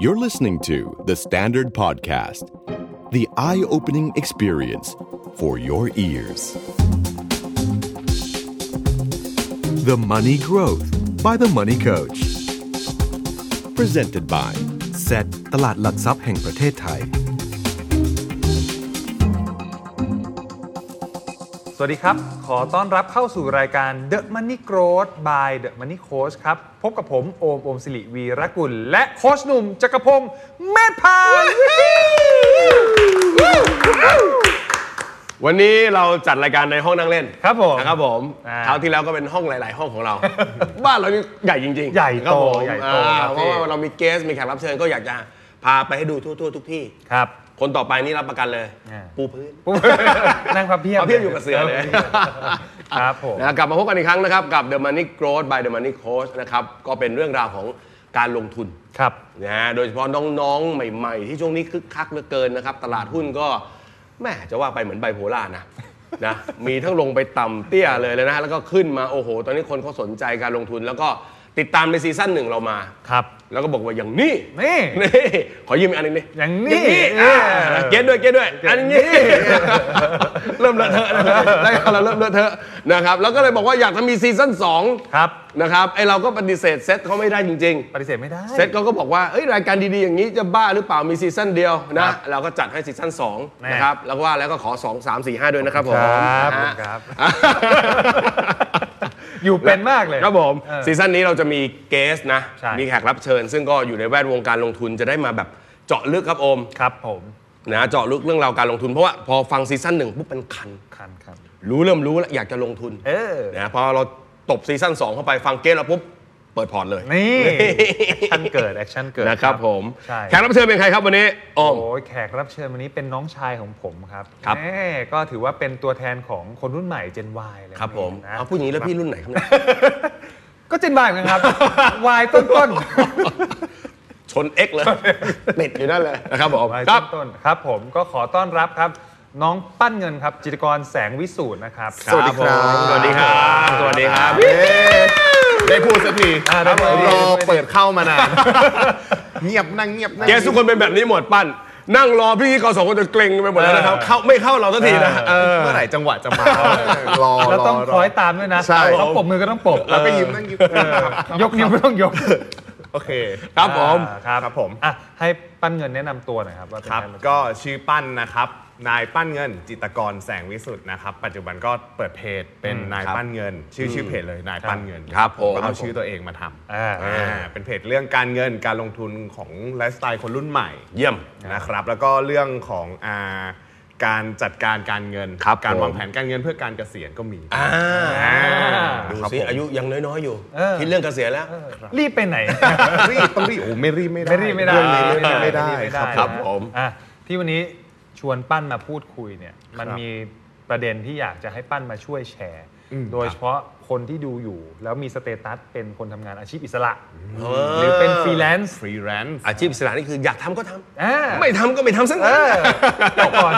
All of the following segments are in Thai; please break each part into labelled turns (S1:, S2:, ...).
S1: You're listening to The Standard Podcast, the eye opening experience for your ears. The Money Growth by The Money Coach. Presented by
S2: Set ตลาดหลักทรัพย์แห่งประเทศไทย
S3: สวัสดีครับ ขอต้อนรับเข้าสู่รายการ The Money Growth by The Money Coach ครับ พบกับผม โอม โอมสิริวีรกุล และโคชหนุ่มจักรพงศ์เมธพันธ์
S4: วันนี้เราจัดรายการในห้องนั่งเล่น
S3: ครับผม
S4: นะครับผม
S3: อ่า
S4: คราวที่แล้วก็เป็นห้องหลาย ๆ ห้องของเรา บ้านเรานี่ใหญ่จริงๆ
S3: ใหญ่โต
S4: ครับผม
S3: ใหญ่โต
S4: อ่า
S3: ครับ
S4: เพราะว่า
S3: พี่
S4: เรามีเกสมีแขกรับเชิญก็อยากจะพาไปให้ดูทั่ว ๆ ทุกที่
S3: ครับ
S4: คนต่อไปนี่รับประกันเลย
S3: อ่า
S4: ปูพื้น
S3: นั่งพับเพียบ
S4: พับเพียบอยู่กับเสือเลย
S3: ครับผม
S4: นะกลับมาพบกันอีกครั้งนะครับ กับ The Money Growth by The Money Coach นะครับ ก็เป็นเรื่องราวของการลงทุน
S3: ครับ
S4: นะฮะโดยเฉพาะน้องๆ ใหม่ๆ ที่ช่วงนี้คึกคักเหลือเกินนะครับ ตลาดหุ้นก็แม่จะว่าไปเหมือนไบโพล่านะ นะ มีทั้งลงไปต่ำเตี้ยเลยเลยนะฮะแล้วก็ขึ้นมา โอ้โห ตอนนี้คนเขาสนใจการลงทุน แล้วก็ ติดตามใน season หนึ่งเรามา
S3: ครับ
S4: แล้วก็บอกว่าอย่างนี้
S3: นี่
S4: นี่ขอยืมอีกอันหนึงดิ
S3: อย่างนี้
S4: อ่า
S3: เออ
S4: get ด้วย get ด้วย อันนี้ เริ่มเลอะเทอะนะครับได้เราเริ่มเลอะเทอะนะครับแล้วก็เลยบอกว่าอยากจะมีซีซั่นสอง
S3: ครับ
S4: นะครับไอเราก็ปฏิเสธเซตเขาไม่ได้จริง ๆ
S3: ปฏิเสธไม่ได้
S4: เซตเขาก็บอกว่าเอ้ยรายการดีๆ อย่างนี้จะบ้าหรือเปล่ามีซีซั่นเดียวนะครั
S3: บ
S4: เราก็จัดให้ซีซั่น
S3: แน่
S4: 2นะครับ แล้วก็ว่าแล้วก็ขอ 2 3 4 5 ด้วยนะครับผม
S3: ครับ
S4: นะฮะ
S3: ครับ อยู่เป็นมากเลย
S4: ครับผม
S3: เออ
S4: ซีซั่นนี้เราจะมี guest นะ
S3: ใช่
S4: มีแขกรับเชิญ ซึ่งก็อยู่ในแวดวงการลงทุนจะได้มาแบบเจาะลึกครับโอม
S3: ครับผม
S4: นะเจาะลึกเรื่องราวการลงทุนเพราะว่าพอฟังซีซั่นหนึ่งปุ๊บเป็นคัน
S3: คันครับ
S4: รู้เริ่มรู้แล้วอยากจะลงทุน
S3: เออ
S4: นะพอเราตบซีซั่น2เข้าไปฟัง guest แล้วปุ๊บ เปิดพอร์ตเลย
S3: นี่ action เกิด action เกิด
S4: นะครับผม
S3: ใช่
S4: แขกรับเชิญเป็นใครครับวันนี้โอม
S3: โอ้ยแขกรับเชิญวันนี้เป็นน้องชายของผมครับ
S4: ครับ
S3: แหมก็ถือว่าเป็นตัวแทนของคนรุ่นใหม่ Gen Y เลย
S4: ครับผม
S3: นะ
S4: เอาพูดอย่างนี้แล้วพี่รุ่นไหนครับเนี่ย
S3: ก็ Gen Y เหมือนกันครับ Y ต้นต้น
S4: ชน X เลยติดอยู่นั่นเลยนะครับผม
S3: ๆ Y
S4: ครั
S3: ต้
S4: บ
S3: นต้นๆครับผมก็ขอต้อนรับครับ น้องปั้นเงินครับ จิตรกรแสงวิสูตรนะครับ
S4: สวัสดีครับ สวัสดีครับ สวัสดีครับ
S5: เอ๊ะได้พูดสักที
S3: อ่าได้พูด
S5: รอเปิดเข้ามานาน เงียบนั่งเงียบนั่ง
S4: เกสทุกคนเป็นแบบนี้หมดปั้น นั่งรอพี่กสองคนจะเกรงไปหมดแล้วนะครับเข้าไม่เข้าเราสักทีนะเออ
S5: เมื่อไหร่จังหวะจะมารอ
S3: แล้วต้อง
S5: ร
S3: คอยตามด้วยนะ
S5: ใช่
S3: เขาปรบมือก็ต้องปรบ
S5: แล้วก็ยิ้มนั่งยิ้มครับ
S3: ยกนิ้วก็ต้องยก
S5: โอเค
S4: ครับผม
S3: อ่าครับ
S5: ครับผม
S3: อะให้ปั้นเงินแนะนำตัวหน่อยครับว่าเป็น
S5: ครับ
S3: ใมา
S5: ก็ชื่อปั้นนะครับ นายปั้นเงิน จิตรกรแสงวิสุทธ์นะครับ ปัจจุบันก็เปิดเพจเป็นนาย
S4: ครับ
S5: ปั้นเงิน ชื่อชื่อเพจเลยนายปั้นเงิน
S4: ครับผม
S5: ก็เอาชื่อตัวเองมาทำ
S3: อ่า
S5: อ่าเป็นเพจเรื่องการเงินการลงทุนของไลฟ์สไตล์คนรุ่นใหม่
S4: เยี่ยม
S5: นะครับ แล้วก็เรื่องของอาการจัดการการเงิน การครับ
S4: ผม
S5: วางแผนการเงินเพื่อการเกษียณก็มี
S4: อ่า
S5: อ่า
S4: ดู
S5: ครับ
S4: สิ
S5: ผม
S4: อายุยังน้อยๆอยู่
S3: เออ
S4: คิดเรื่องเกษียณแล้ว
S3: รีบไปไหน
S5: รีบต้องรีบโอ้ไม่รีบไม่ได้
S3: ไม่รีบไม่ได้
S5: เรื่องนี้ไม่รีบไม่ได้
S3: ไม่ได้
S4: ครับ
S3: นะครับ
S4: ผม
S3: อะที่วันนี้ ชวนปั้นมาพูดคุยเนี่ยมัน
S5: ครับ
S3: มีประเด็นที่อยากจะให้ปั้นมาช่วยแชร์
S5: อืม
S3: โดยเฉพาะคนที่ดูอยู่ แล้วมี status เป็นคนทำงานอาชีพอิสระ
S4: เอ
S3: หรือเป็นฟรีแลนซ์
S5: ฟรีแลนซ์
S4: อาชีพอิสระนี่คืออยากทำก็ทำ
S3: อ่า
S4: ไม่ทำก็ไม่ทำสักหน่อยเอ
S3: อตกก่อน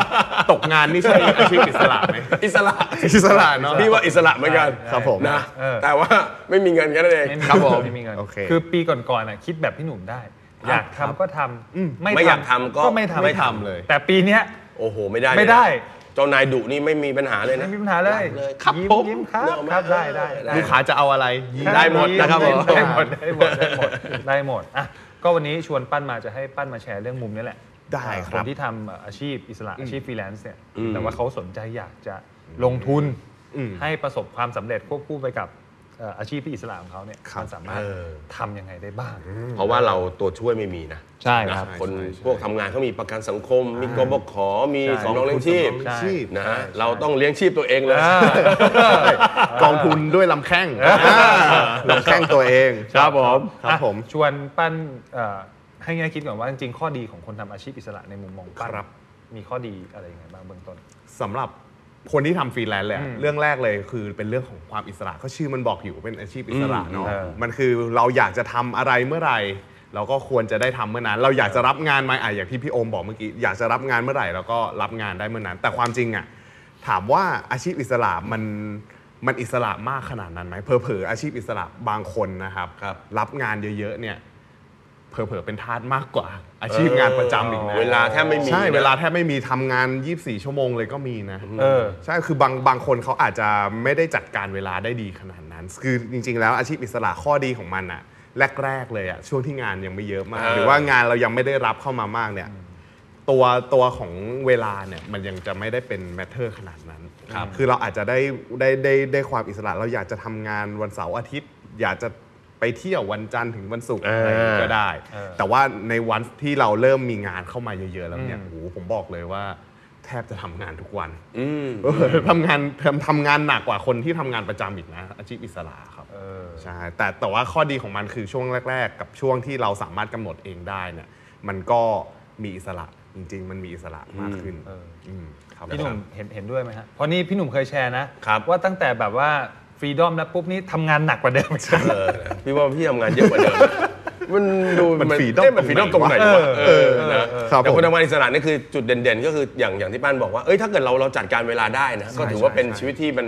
S5: ตกงานนี่ใช่อาชีพอิสระไหม
S4: อิสระ
S5: อิสระเนาะ
S4: พี่ว่าอิสระเหมือนกัน
S5: ครับผม
S4: นะ
S3: เออ
S4: แต่ว่าไม่มีเงินแค่นั้นเอง
S3: ไม่มี
S4: ครับผม
S3: ไม่มีเงิน
S5: โอเค
S3: คือปีก่อนๆน่ะคิดแบบพี่หนุ่มได้ อยากทำก็ทำ
S4: ไม่อยากทำก็
S3: ไม่ทำ
S5: ไม่ทำเลย
S3: แต่ปีเนี้ย
S4: โอ้โห ไม่ได้เลยนะ
S3: ไม่ได้
S4: เจ้านายดุนี่ไม่มีปัญหาเลยนะ
S3: ไม่มีปัญหาเลย
S4: เลยครับ
S3: ยิ้ม
S4: ผม
S3: ยิ้มครับ
S4: เนอะ
S3: ครับ
S4: เออ
S3: ได้ได้ได้
S5: ลูกค้าจะเอาอะไรยิ้ม
S4: ได้หมดนะครับผม
S3: ได้หมดได้หมดได้หมดได้หมดอะก็วันนี้ชวนปั้นมาจะให้ปั้นมาแชร์เรื่องมุมนี้แหละ
S5: ได้ครับคน
S3: ที่ทำอาชีพอิสระอาชีพฟรีแลนซ์เนี่ย
S4: อืม
S3: แต่ว่าเขาสนใจอยากจะลงทุน
S5: อืม
S3: ให้ประสบความสำเร็จควบคู่ไปกับเอ่ออาชีพที่อิสระของเขาเนี่ย
S5: ครับ
S3: มันสามารถ
S4: เออ
S3: ทำยังไงได้บ้าง
S4: เพราะว่าเราตัวช่วยไม่มีนะ
S3: ใช่ครับ
S4: นะคน
S5: ใช่ใช่
S4: พวกทำงานเขามีประกันสังคม มีกบขมี
S3: ใช่
S4: สำรองเลี้ยงชีพ
S3: ใช่
S5: ชีพ
S4: นะฮะเราต้องเลี้ยงชีพตัวเองเลย
S5: กองทุนด้วยลำแข้งลำแข้งตัวเอง
S4: ครับผม
S5: ครับ
S3: อะ
S5: ผม
S3: ชวนปั้นเอ่อให้แง่คิดก่อนว่าจริงๆข้อดีของคนทำอาชีพอิสระในมุมมองปั้น
S5: ครับ
S3: มีข้อดีอะไรยังไงบ้างเบื้องต้น
S5: สำหรับ คนที่ทำฟรีแลนซ์เลยอะ
S3: อืม
S5: เรื่องแรกเลยคือเป็นเรื่องของความอิสระเขาชื่อมันบอกอยู่เป็นอาชีพอิสระเนาะ
S3: เออ
S5: มันคือเราอยากจะทำอะไรเมื่อไหร่ เราก็ควรจะได้ทำเมื่อนั้น เราอยากจะรับงานมาอะอย่างที่พี่โอมบอกเมื่อกี้อยากจะรับงานเมื่อไหร่เราก็รับงานได้เมื่อนั้น แต่ความจริงอะถามว่าอาชีพอิสระมันมันอิสระมากขนาดนั้นไหมเผลอๆอาชีพอิสระบางคนนะครับ
S4: ครับ
S5: รับงานเยอะๆเนี่ย เผลอๆเป็นทาสมากกว่า อาชีพงานประจำอีกนะ
S4: เวลาแทบไม่มี
S5: ใช่
S4: นะ
S5: เวลาแทบไม่มีทำงาน 24 ชั่วโมงเลยก็มีนะ
S3: เออ
S5: ใช่คือบางบางคนเขาอาจจะไม่ได้จัดการเวลาได้ดีขนาดนั้น คือจริง ๆ แล้วอาชีพอิสระข้อดีของมันอะแรก ๆ เลยอะช่วงที่งานยังไม่เยอะมาก
S4: เออ
S5: หรือว่างานเรายังไม่ได้รับเข้ามามากเนี่ย ตัวตัวของเวลาเนี่ยมันยังจะไม่ได้เป็น matter ขนาดนั้นคือเราอาจจะได้ได้ได้ได้ความอิสระเราอยากจะทำงานวันเสาร์อาทิตย์ อยากจะ ไปเที่ยววันจันทร์ถึงวันศุกร์
S4: เอออ
S5: อะไรอย่างงี้ก็ได้
S3: เออ
S5: แต่ว่าในวันที่เราเริ่มมีงานเข้ามาเยอะๆแล้วเนี่ยโอ้โหผมบอกเลยว่าแทบจะทำงานทุกวัน
S4: อืม
S5: เออทำงานทำทำงานหนักกว่าคนที่ทำงานประจำอีกนะ อาชีพอิสระครับ
S3: เออ
S5: ใช่แต่แต่ว่าข้อดีของมันคือช่วงแรก ๆ กับช่วงที่เราสามารถกำหนดเองได้เนี่ยมันก็มีอิสระจริง ๆ มันมีอิสระมากขึ้น
S3: เออ
S5: มครับ
S3: พี่หนุ่มเห็นเห็นด้วยไหมฮะเพราะนี่พี่หนุ่มเคยแชร์นะครับว่าตั้งแต่แบบว่า ฟรีดอมแล้วปุ๊บนี่ทำงานหนักกว่าเดิมอีก
S4: เออพี่ว่าพี่ทำงานเยอะกว่าเดิม มันดู
S5: มันฟรีดอม
S4: เอ๊ะมันฟรีดอมตรงไหนวะเออนะครับแต่
S5: ผม
S4: คนทำงานอิสระนี่คือจุดเด่นๆ ก็คืออย่างอย่างที่ป้านบอกว่าเอ้ยถ้าเกิดเราเราจัดการเวลาได้นะก็ถือว่าเป็น
S5: ใช่
S4: ชีวิตที่มัน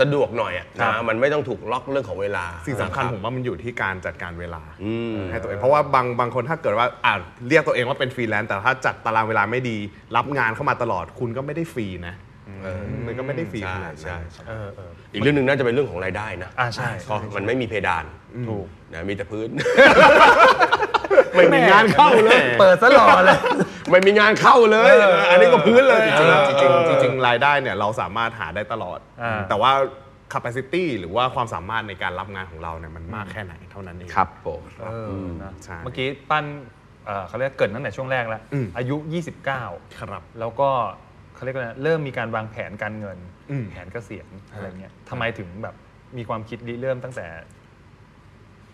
S4: สะดวกหน่อยอะนะครั
S3: บ
S4: มันไม่ต้องถูกล็อกเรื่องของเวลา
S5: สิ่งสำคัญ
S4: นะ
S5: ค
S4: รับ ผ
S5: มว่ามันอยู่ที่การจัดการเวลา
S4: อืม
S5: ให้ตัวเองเพราะว่าบางบางคนถ้าเกิดว่าอ่าเรียกตัวเองว่าเป็นฟรีแลนซ์แต่ถ้าจัดตารางเวลาไม่ดี รับงานเข้ามาตลอดคุณก็ไม่ได้ฟรีนะ มันก็ไม่ได้ฟรีขนาดนั้น
S4: ใช่
S5: ใช่
S4: ใช่
S3: เออเออ
S4: อีกเรื่องหนึ่งน่าจะเป็นเรื่องของรายได้นะ
S3: อ่าใช่
S4: เพราะมันไม่มีเพดาน
S3: ถูก
S4: นะมีแต่พื้น
S5: ไม่มีงานเข้าเลย
S3: เปิดซะหล่อเลย
S4: ไม่มีงานเข้าเลย อันนี้ก็พื้นเลย
S5: จริงๆจริงๆจริงๆรายได้เนี่ยเราสามารถหาได้ตลอด
S3: อ่า
S5: แต่ว่า capacity หรือว่าความสามารถในการรับงานของเราเนี่ยมันมากแค่ไหนเท่านั้นเอง
S4: ครับผม
S3: เออนะ
S5: ใช่
S3: เมื่อกี้ปั้นเอ่อเขาเรียกเกริดตั้งแต่ช่วงแรกแล้ว
S5: อืม
S3: อายุ 29
S5: ครับ
S3: แล้วก็ เขาเรียกว่าอะไรเริ่มมีการวางแผนการเงิน
S5: อืม
S3: แผนเกษียณอะไรเงี้ยทำไมถึงแบบมีความคิดริเริ่มตั้งแต่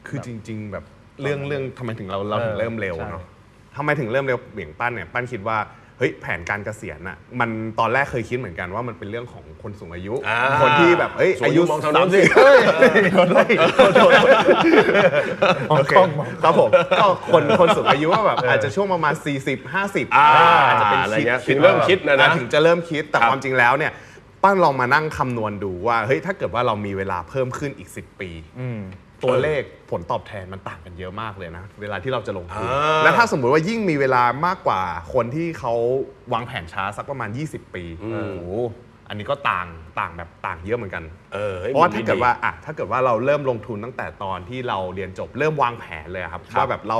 S5: คือจริง ๆ แบบเรื่องเรื่องทำไมถึงเราเราถึง
S3: เออ
S5: เริ่มเร็ว
S3: ใช่
S5: เนาะทำไมถึงเริ่มเร็วเบี่ยงปั้นเนี่ยปั้นคิดว่า เฮ้ยแผนการเกษียณอะมันตอนแรกเคยคิดเหมือนกันว่ามันเป็นเรื่องของคนสูงอายุ
S4: อ่า
S5: คนที่แบบเอ้ย
S4: สูงอา
S5: อา
S4: ยุ
S5: ยุ
S4: มองทางโน้นสิ
S5: 30เฮ้ยโอเคครับผมก็คนคนสูงอายุว่าแบบอาจจะช่วงประมาณ 40 50
S4: อ่า
S5: อาจจะเป็น
S4: อะไร
S5: คิด
S4: เงี้ยถึงเริ่มคิดนะนะ
S5: ถึงจะเริ่มคิดแต่
S4: ครับ
S5: ความจริงแล้วเนี่ยปั้นลองมานั่งคำนวณดูว่าเฮ้ยถ้าเกิดว่าเรามีเวลาเพิ่มขึ้นอีก 10 ปี
S3: อืม
S5: ตัวเลขผลตอบแทนมันต่างกันเยอะมากเลยนะ เวลาที่เราจะลงทุน
S4: อ่า
S5: แล้วถ้าสมมุติว่ายิ่งมีเวลามากกว่าคนที่เขาวางแผนช้าสักประมาณ 20 ปีโอ้โหอันนี้ก็ต่างต่างแบบต่างเยอะเหมือนกัน
S4: เออฮ้ย
S5: เพราะว่า
S4: มัน
S5: ถ้า
S4: ดี
S5: เกิดว่าอะถ้าเกิดว่าเราเริ่มลงทุนตั้งแต่ตอนที่เราเรียนจบเริ่มวางแผนเลยอะครับว่าแบบเรา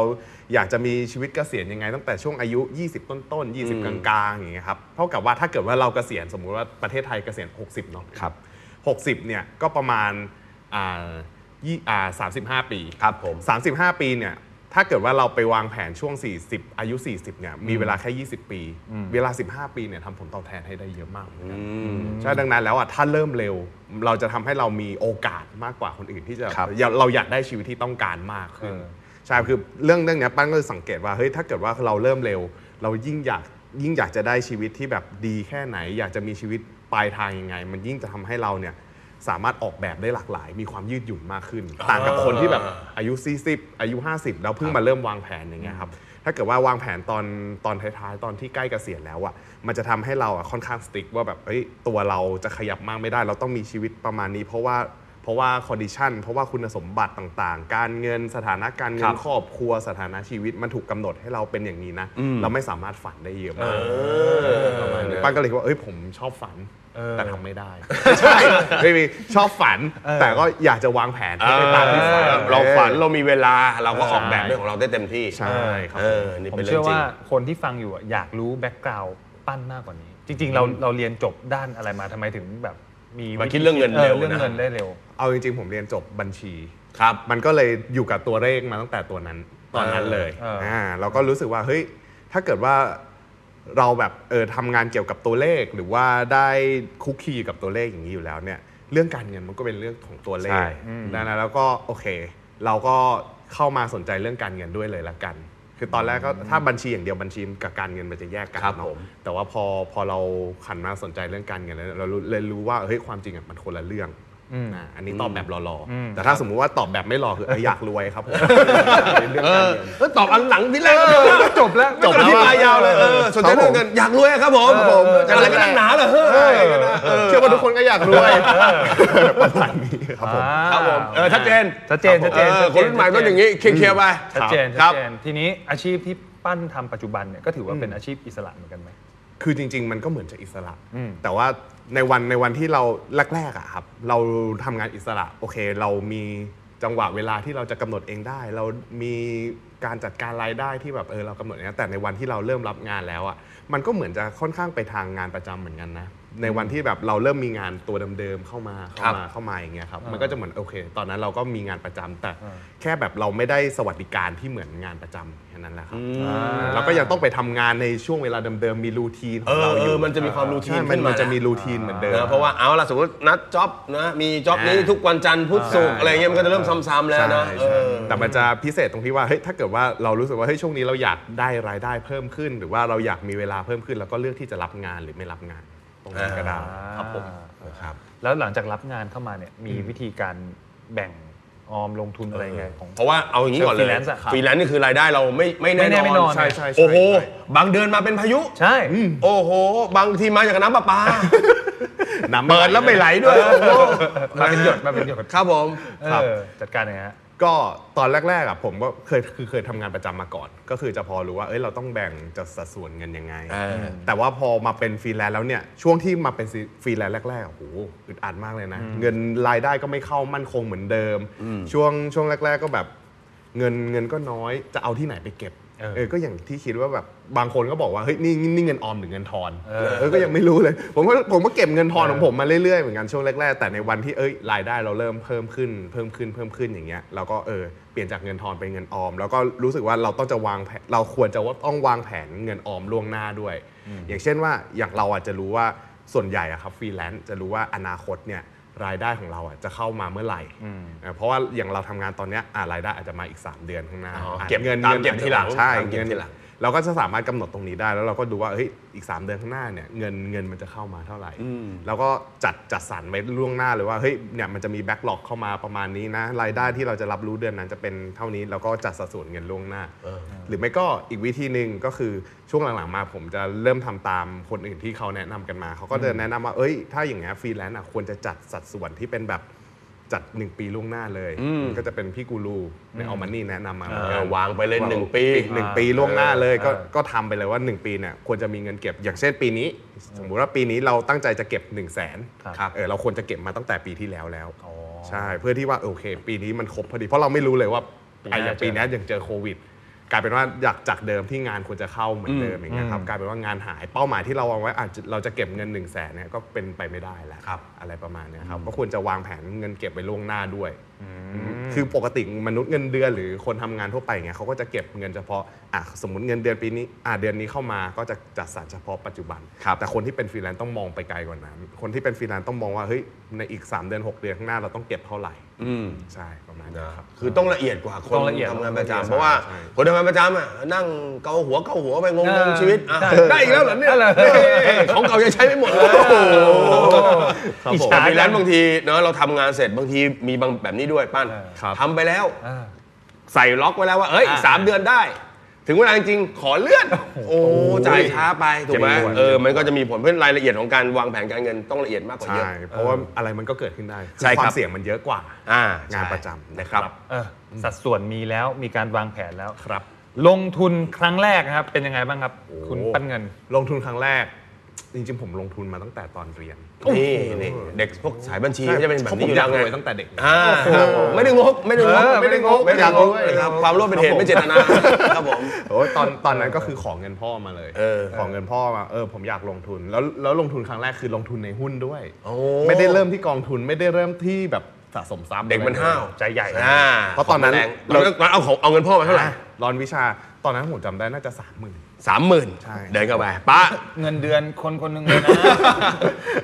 S5: อยากจะมีชีวิตเกษียณยังไง ตั้งแต่ช่วงอายุ 20 ต้นต้นๆ20 กลางๆอย่างเงี้ยครับเท่ากับว่าถ้าเกิดว่าเราเกษียณสมมุติว่าประเทศไทยเกษียณ 60 เนาะ
S4: ครับ
S5: 60 เนี่ยก็ประมาณอ่า ยี่อ่า35ปี
S4: ครับผม
S5: 35ปีเนี่ยถ้าเกิดว่าเราไปวางแผนช่วง 40 อายุ 40 เนี่ย มีเวลาแค่ 20 ปี เวลา 15 ปี เนี่ยทำผลตอบแทนให้ได้เยอะมากเหมือนกันใช่ ดังนั้นแล้วอะ ถ้าเริ่มเร็ว เราจะทำให้เรามีโอกาสมากกว่าคนอื่นที่จะ
S4: ครับ
S5: อยากเราอยากได้ชีวิตที่ต้องการมากขึ้น
S3: เออ
S5: ใช่ คือเรื่องเรื่องเนี้ยปั้นก็เลยสังเกตว่า เฮ้ย ถ้าเกิดว่าเราเริ่มเร็ว เรายิ่งอยาก ยิ่งอยากจะได้ชีวิตที่แบบดีแค่ไหน อยากจะมีชีวิตปลายทางยังไง มันยิ่งจะทำให้เราเนี่ย สามารถออกแบบได้หลากหลาย มีความยืดหยุ่นมากขึ้น ต่างกับคนที่แบบอายุ 40 อายุ 50 แล้วเพิ่งมาเริ่มวางแผนอย่างเงี้ยครับถ้าเกิดว่าวางแผนตอนตอนท้ายๆ ตอนที่ใกล้เกษียณแล้วอะมันจะทำให้เราอะค่อนข้าง strict ว่าแบบเอ้ยตัวเราจะขยับมากไม่ได้ เราต้องมีชีวิตประมาณนี้ เพราะว่า เพราะว่า condition เพราะว่าคุณสมบัติต่างๆ การเงินสถานะการเงิ
S4: ครับ
S5: ครอบครัวสถานะชีวิตมันถูกกำหนดให้เราเป็นอย่างนี้นะ เราไม่สามารถฝันได้เยอะมากประมาณนี้ป้าก็เลยคิดว่าเอ้ยผมชอบฝัน
S3: เออ
S5: แต่ทำไม่ได้ ใช่ไม่มีชอบฝัน แต่ก็อยากจะวางแผนให้ไปตามที่ฝัน
S4: เราฝันเรามีเวลาเราก็ออกแบบเรื่องของเราได้เต็มที่
S5: ใช่ครับ
S4: เออนี่
S3: ผม
S4: เป็นเรื่
S3: เชื่
S4: อ
S3: อง
S4: จริง
S3: ว่าคนที่ฟังอยู่อะอยากรู้แบ็กกราวด์ปั้นมากกว่านี้ จริง ๆ เราเราเรียนจบด้านอะไรมาทำไมถึงแบบ มี
S4: มาคิดเรื่องเงินเร็วนะ
S3: เรื่องเงินได้เร็ว
S5: เอาจริงๆผมเรียนจบบัญชี
S4: ครับ
S5: มันก็เลยอยู่กับตัวเลขมาตั้งแต่ตัวนั้นตอนนั้นเลย
S3: เอออ่่า
S5: เราก็รู้สึกว่าเฮ้ยถ้าเกิดว่าเราแบบเออทำงานเกี่ยวกับตัวเลขหรือว่าได้คุกคีกับตัวเลขอย่างนี้อยู่แล้วเนี่ยเรื่องการเงินมันก็เป็นเรื่องของตัวเล
S4: ใช่
S5: ขดังนั้นแล้วก็โอเค เราก็เข้ามาสนใจเรื่องการเงินด้วยเลยละกัน คือตอนแรกก็ถ้าบัญชีอย่างเดียวบัญชีกับการเงินมันจะแยกกัน
S4: ครับ
S5: เนาะ
S4: ผม
S5: แต่ว่าพอพอเราขันมาสนใจเรื่องการเงินแล้วเรารู้เลยรู้ว่าเฮ้ยความจริงอะมันคนละเรื่อง อ่าอันนี้ตอบแบบรอๆแต่ถ้าสมมุติว่าตอบแบบไม่รอคือเอออยากรวยครับผมเรื่อง
S4: เอ
S5: การ
S4: อ
S5: เงิน
S4: เออตอบอันหลังที่แรก
S3: จบแล้ว
S4: จบแล้วที่มายาวเลยเออสนใจเรื่องเงินอยากรวยครับผมผมอะไรก็นักหนาเหรอเฮ้ย
S5: เชื่อว่าทุกคนก็อยากรวยประมาณนี้ครับผม
S4: ครับผมเออชัดเจน
S3: ชัดเจนชัดเจน
S4: เออคนรุ่นใหม่ต้องอย่างนี้เคลียร์ๆไป
S3: ชัดเจน
S4: ครั
S3: ชัด
S4: บ
S3: เจนทีนี้อาชีพที่ปั้นทำปัจจุบันเนี่ยก็ถือว่าเป็นอาชีพอิสระเหมือนกันไหม
S5: คือจริง ๆ มันก็เหมือนจะอิสระ
S3: อืม
S5: แต่ว่าในวันในวันที่เราแรกๆอะครับเราทำงานอิสระโอเค เรามีจังหวะเวลาที่เราจะกำหนดเองได้ เรามีการจัดการรายได้ที่แบบเออเรากำหนดเองแต่ในวันที่เราเริ่มรับงานแล้วอะมันก็เหมือนจะค่อนข้างไปทางงานประจำเหมือนกันนะ ในวันที่แบบเราเริ่มมีงานตัวเดิมๆเข้ามาเข้ามาเข้ามาอย่างเงี้ยครับมันก็จะเหมือนโอเค ตอนนั้นเราก็มีงานประจำแต่แค่แบบเราไม่ได้สวัสดิการที่เหมือนงานประจำแค่นั้นแหละครับเราก็ยังต้องไปทำงานในช่วงเวลาเดิมๆมีรูทีนข
S4: เอ
S5: อง
S4: อ
S5: เรา
S4: เอ
S5: อยู่
S4: อมันจะมีความรูที
S5: ใช่
S4: น
S5: มั
S4: ขึ้
S5: น
S4: น
S5: มั
S4: มาน
S5: จะมีรูทีนเหมือนเดิม
S4: นะเพราะว่าเอาล่ะสสมมตินัด job นะมี job นี้ทุกวันจันทร์พุธศุกร์อะไรเงี้ยมันก็จะเริ่มซ้ำๆแล้ว
S5: ใช่
S4: นะ
S5: ใช่
S4: เออ
S5: แต่มันจะพิเศษตรงที่ว่าเฮ้ยถ้าเกิดว่าเรารู้สึกว่าเฮ้ยช่วงนี้เราอยากได้รายได้เพิ่มขึ้น หรือว่าเราอยากมีเวลาเพิ่มขึ้น แล้วก็เลือกที่จะรับงานหรือไม่รับงาน ตรงนั้นก็ได้
S3: ครับผม
S4: ครับ
S3: แล้วหลังจากรับงานเข้ามาเนี่ยมีวิธีการแบ่งออมลงทุนอะไรไงของ
S4: เพราะว่าเอาอย่างนี้ก่อนเลย
S3: ฟรีแลนซ์อะครับ
S4: ฟรีแลนซ์นี่คือรายได้เราไม่ไม่แน่
S3: ไม่แน่ไม่นอน
S5: ใช่ใช่ใช่
S4: โอ้โห
S5: ใช่
S4: บางเดือนมาเป็นพายุ
S3: ใช่
S4: โอ้โห บางทีมาจากน้ำประปา
S5: น้ำ
S4: เปิดแล้วไม่ไหลด้วยโอ้โห
S3: มาเป็นหยดมาเป็นหยด
S4: ครับผม
S5: ครับ
S3: เออจัดการยังไงฮะ
S5: ก็ตอนแรกๆอะผมก็เคยคือเคยทำงานประจำมาก่อน ก็คือจะพอรู้ว่าเอ้ยเราต้องแบ่งจัดสัดส่วนเงินยังไง
S4: เออ
S5: แต่ว่าพอมาเป็นฟรีแลนซ์แล้วเนี่ยช่วงที่มาเป็นฟรีแลนซ์แรกๆโอ้โหอึดอัดมากเลยนะ เงินรายได้ก็ไม่เข้ามั่นคงเหมือนเดิม ช่วงช่วงแรก ๆ ก็แบบเงินเงินก็น้อยจะเอาที่ไหนไปเก็บ
S3: เออ
S5: เออก็อย่างที่คิดว่าแบบบางคนก็บอกว่าเฮ้ยนี่นี่เงินออมหรือเงินทอน
S3: เออ
S5: เออก็ยังไม่รู้เลย ผมก็ผมก็เก็บเงินทอนของผมมาเรื่อยๆเหมือนกันช่วงแรกๆแต่ในวันที่เอ้ยรายได้เราเริ่มเพิ่มขึ้นเพิ่มขึ้นเพิ่มขึ้นอย่างเงี้ยเราก็เออเปลี่ยนจากเงินทอนเป็นเงินออม แล้วก็รู้สึกว่าเราต้องจะวางแผนเราควรจะว่าต้องวางแผนเงินออมล่วงหน้าด้วย อย่างเช่นว่าอย่างเราอาจจะรู้ว่าส่วนใหญ่อะครับฟรีแลนซ์จะรู้ว่าอนาคตเนี่ย รายได้ของเราอะจะเข้ามาเมื่อไหร่เออเพราะว่าอย่างเราทำงานตอนเนี้ยอะรายได้อาจจะมาอีก 3 เดือนข้างหน้า
S4: อ๋อ
S5: อะ
S4: เก็บ
S5: เงิน
S4: ตาม
S5: เงิน
S4: เก็บทีหลัง
S5: ใช่
S4: ตามเก็บ
S5: เงิน
S4: ทีหลัง
S5: เราก็จะสามารถกำหนดตรงนี้ได้ แล้วเราก็ดูว่าเฮ้ยอีก 3 เดือนข้างหน้าเนี่ยเงินเงินมันจะเข้ามาเท่าไหร่ แล้วก็จัดจัดสรรไว้ล่วงหน้าเลยว่าเฮ้ยเนี่ยมันจะมีแบ็กหลอกเข้ามาประมาณนี้นะรายได้ที่เราจะรับรู้เดือนนั้นจะเป็นเท่านี้แล้วก็จัดสัดส่วนเงินล่วงหน้า หรือไม่ก็อีกวิธีหนึ่งก็คือช่วงหลังๆมาผมจะเริ่มทำตามคนอื่นที่เขาแนะนำกันมา เขาก็จะแนะนำว่าเอ้ยถ้าอย่างเงี้ยฟรีแลนซ์อะควรจะจัดสัดส่วนที่เป็นแบบ จัดหนึ่งปีล่วงหน้าเลยมันก็จะเป็นพี่กูรูในออมันนี่แนะนำมาเหมือน
S4: เอ
S5: กั
S4: อนวางไปเลยหนึ่งปี
S5: อีกหนึ่งปีล่วงหน้าเลยก็
S3: เออ
S5: ก็ทำไปเลยว่า 1 ปีเนี่ยควรจะมีเงินเก็บอย่างเช่นปีนี้ สมมุติว่าปีนี้เราตั้งใจจะเก็บ 1 0 0 0 0แสน
S3: ครับ
S5: เออเราควรจะเก็บมาตั้งแต่ปีที่แล้วแล้วใช่เพื่อที่ว่าโอเค ปีนี้มันครบพอดีเพราะเราไม่รู้เลยว่า
S3: ปีห
S5: ไอ้
S3: น้า
S5: อย่างปีนี้ยังเจอโควิด กลายเป็นว่าอยากจากเดิมที่งานควรจะเข้าเหมือนเดิมอย่างเงี้ยครับกลายเป็นว่างานหายเป้าหมายที่เราวางไว้อาจจะเราจะเก็บเงิน1นึ่งแสนเนี่ยก็เป็นไปไม่ได้แล้ว อะไรประมาณเนี้ยครับก็ควรจะวางแผนเงินเก็บไว้ล่วงหน้าด้วย คือปกติมนุษย์เงินเดือนหรือคนทำงานทั่วไปเงี้ยเขาก็จะเก็บเงินเฉพาะอะสมมติเงินเดือนปีนี้อะเดือนนี้เข้ามาก็จะจัดสรรเฉพาะปัจจุบัน แต่คนที่เป็นฟรีแลนซ์ต้องมองไปไกลกว่านั้น คนที่เป็นฟรีแลนซ์ต้องมองว่าเฮ้ยในอีก 3 เดือน 6 เดือนข้างหน้าเราต้องเก็บเท่าไหร่
S4: อืม
S5: ใช่ประมาณนี้ครับ
S4: คือต้องละเอียดกว่าคน
S3: ต้องละเอียด
S4: ทำงานประจำใช่เพราะว่า
S5: ใช่
S4: คนทำงานประจำอะนั่งเกาหัวเกาหัวไปง
S3: งๆเอ
S4: อชีวิตอะ
S3: ใช่
S4: ได้อีกแล้วเหรอเนี่ย
S3: นั่นแหละ
S4: เฮ้ยของเก่ายังใช้ไม่หมดเลย
S5: ครับ
S3: อิจ
S5: ผม
S3: ฉา
S4: แต่ฟรีแลนซ์บางทีเนอะเราทำงานเสร็จบางทีมีบางแบบนี้ด้วยปั้น
S5: ครับ
S4: ทำไปแล้ว
S3: อ่า
S4: ใส่ล็อกไว้แล้วว่า เอ้ยอีกสามเดือนได้ ถึงเวลาจริงๆขอเลื่อน โอ้จ่ายช้าไปถูกไหม
S5: เจ็บปวด
S4: เออมันก็จะมีผลเพราะรายละเอียดของการวางแผนการเงินต้องละเอียดมากกว่าเย
S5: ใช่
S4: อะ
S5: เพราะว่าอะไรมันก็เกิดขึ้นได้
S4: ใช่
S5: คือ
S4: ครับ
S5: ความเสี่ยงมันเยอะกว่า
S4: อ่างา
S5: นประจำ
S4: นะครับ
S3: เออสัดส่วนมีแล้วมีการวางแผนแล้ว
S5: ครับ
S3: ลงทุนครั้งแรกนะครับ เป็นยังไงบ้างครับ คุณปั้นเงิน
S5: ลงทุนครั้งแรก จริงๆผมลงทุนมาตั้งแต่ตอนเรียน
S4: นี่นี่เด็กพวกสายบัญชีก็จะเป็นแบบนี้อยู่แล้วไง
S5: ผมอยากรวยตั้งแต่เด็ก
S4: อ่าครับผมไม่ได้งกไม่ได้งก
S3: เออไม่ได้งก
S4: ไม่ได้งก
S5: อยากรวย
S4: นะครับความโลภเป็นเหตุไม่เจตนาครับผม
S5: โอ้ยตอนตอนนั้นก็คือขอเงินพ่อมาเลย
S4: เออ
S5: ขอเงินพ่อมาเออผมอยากลงทุนแล้วแล้วลงทุนครั้งแรกคือลงทุนในหุ้นด้วย
S4: โอ้
S5: ไม่ได้เริ่มที่กองทุนไม่ได้เริ่มที่แบบสะสมทรัพย์
S4: เด็กมันห้าว
S3: ใจใหญ่
S4: อ่า
S5: เพราะตอนนั้น
S4: เราเราเอาของเอาเงินพ่อมาเท่าไหร่
S5: ร้อนวิชาตอนนั้นผมจำได้น่าจะสามหมื่น
S4: สามหมื่น
S5: ใช่
S4: เดินเข้าไปป้า
S3: เงินเดือนคนคนหนึ่งเลยนะ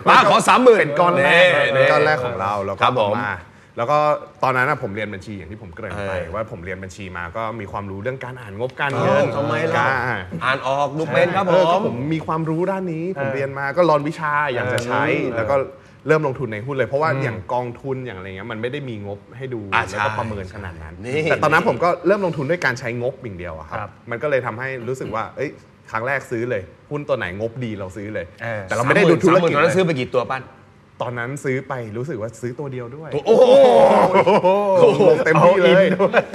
S4: ป้าขอสามหมื่น
S5: เป็นก้อนแรกเป็นก้อนแรกของเราแล้ว
S4: ค
S5: ก็
S4: รับผม
S5: มาแล้วก็ตอนนั้นนะผมเรียนบัญชีอย่างที่ผมเกริ่นไป
S4: เออ
S5: ว่าผมเรียนบัญชีมาก็มีความรู้เรื่องการอ่านงบการเงิน
S4: ทำไมล่ะ
S5: การ
S4: อ่านออกดูเป็นครับผ
S5: เออก็
S4: ม
S5: ผมมีความรู้ด้านนี้ ผม
S3: เออ
S5: เรียนมาก็รอนวิชาอยากจะใช้
S3: เออ
S5: แล้วก็ เริ่มลงทุนในหุ้นเลย เพราะว่า
S3: อืม
S5: อย่างกองทุนอย่างอะไรเงี้ยมันไม่ได้มีงบให้ดู
S4: อ่า
S5: แล้วก็
S4: ใช่
S5: ประเมินขนาดนั้น
S4: นี่
S5: แต่ตอนนั้นผมก็เริ่มลงทุนด้วยการใช้งบอย่างเดียวอะครั
S3: ครับบ
S5: มันก็เลยทำให้รู้สึกว่าเอ้ยครั้งแรกซื้อเลย หุ้นตัวไหนงบดีเราซื้อเลย
S3: เออ
S5: แต่เราไม่ได้ดูธุร
S4: สามหมื่
S5: กิ
S4: น
S5: จ
S4: ตอนนั้นซื้อ
S5: เลย
S4: ไปกี่ตัวปั้น
S5: ตอนนั้นซื้อไปรู้สึกว่าซื้อตัวเดียวด้วย
S4: โอ้โห
S5: ลงเต็มที่เลย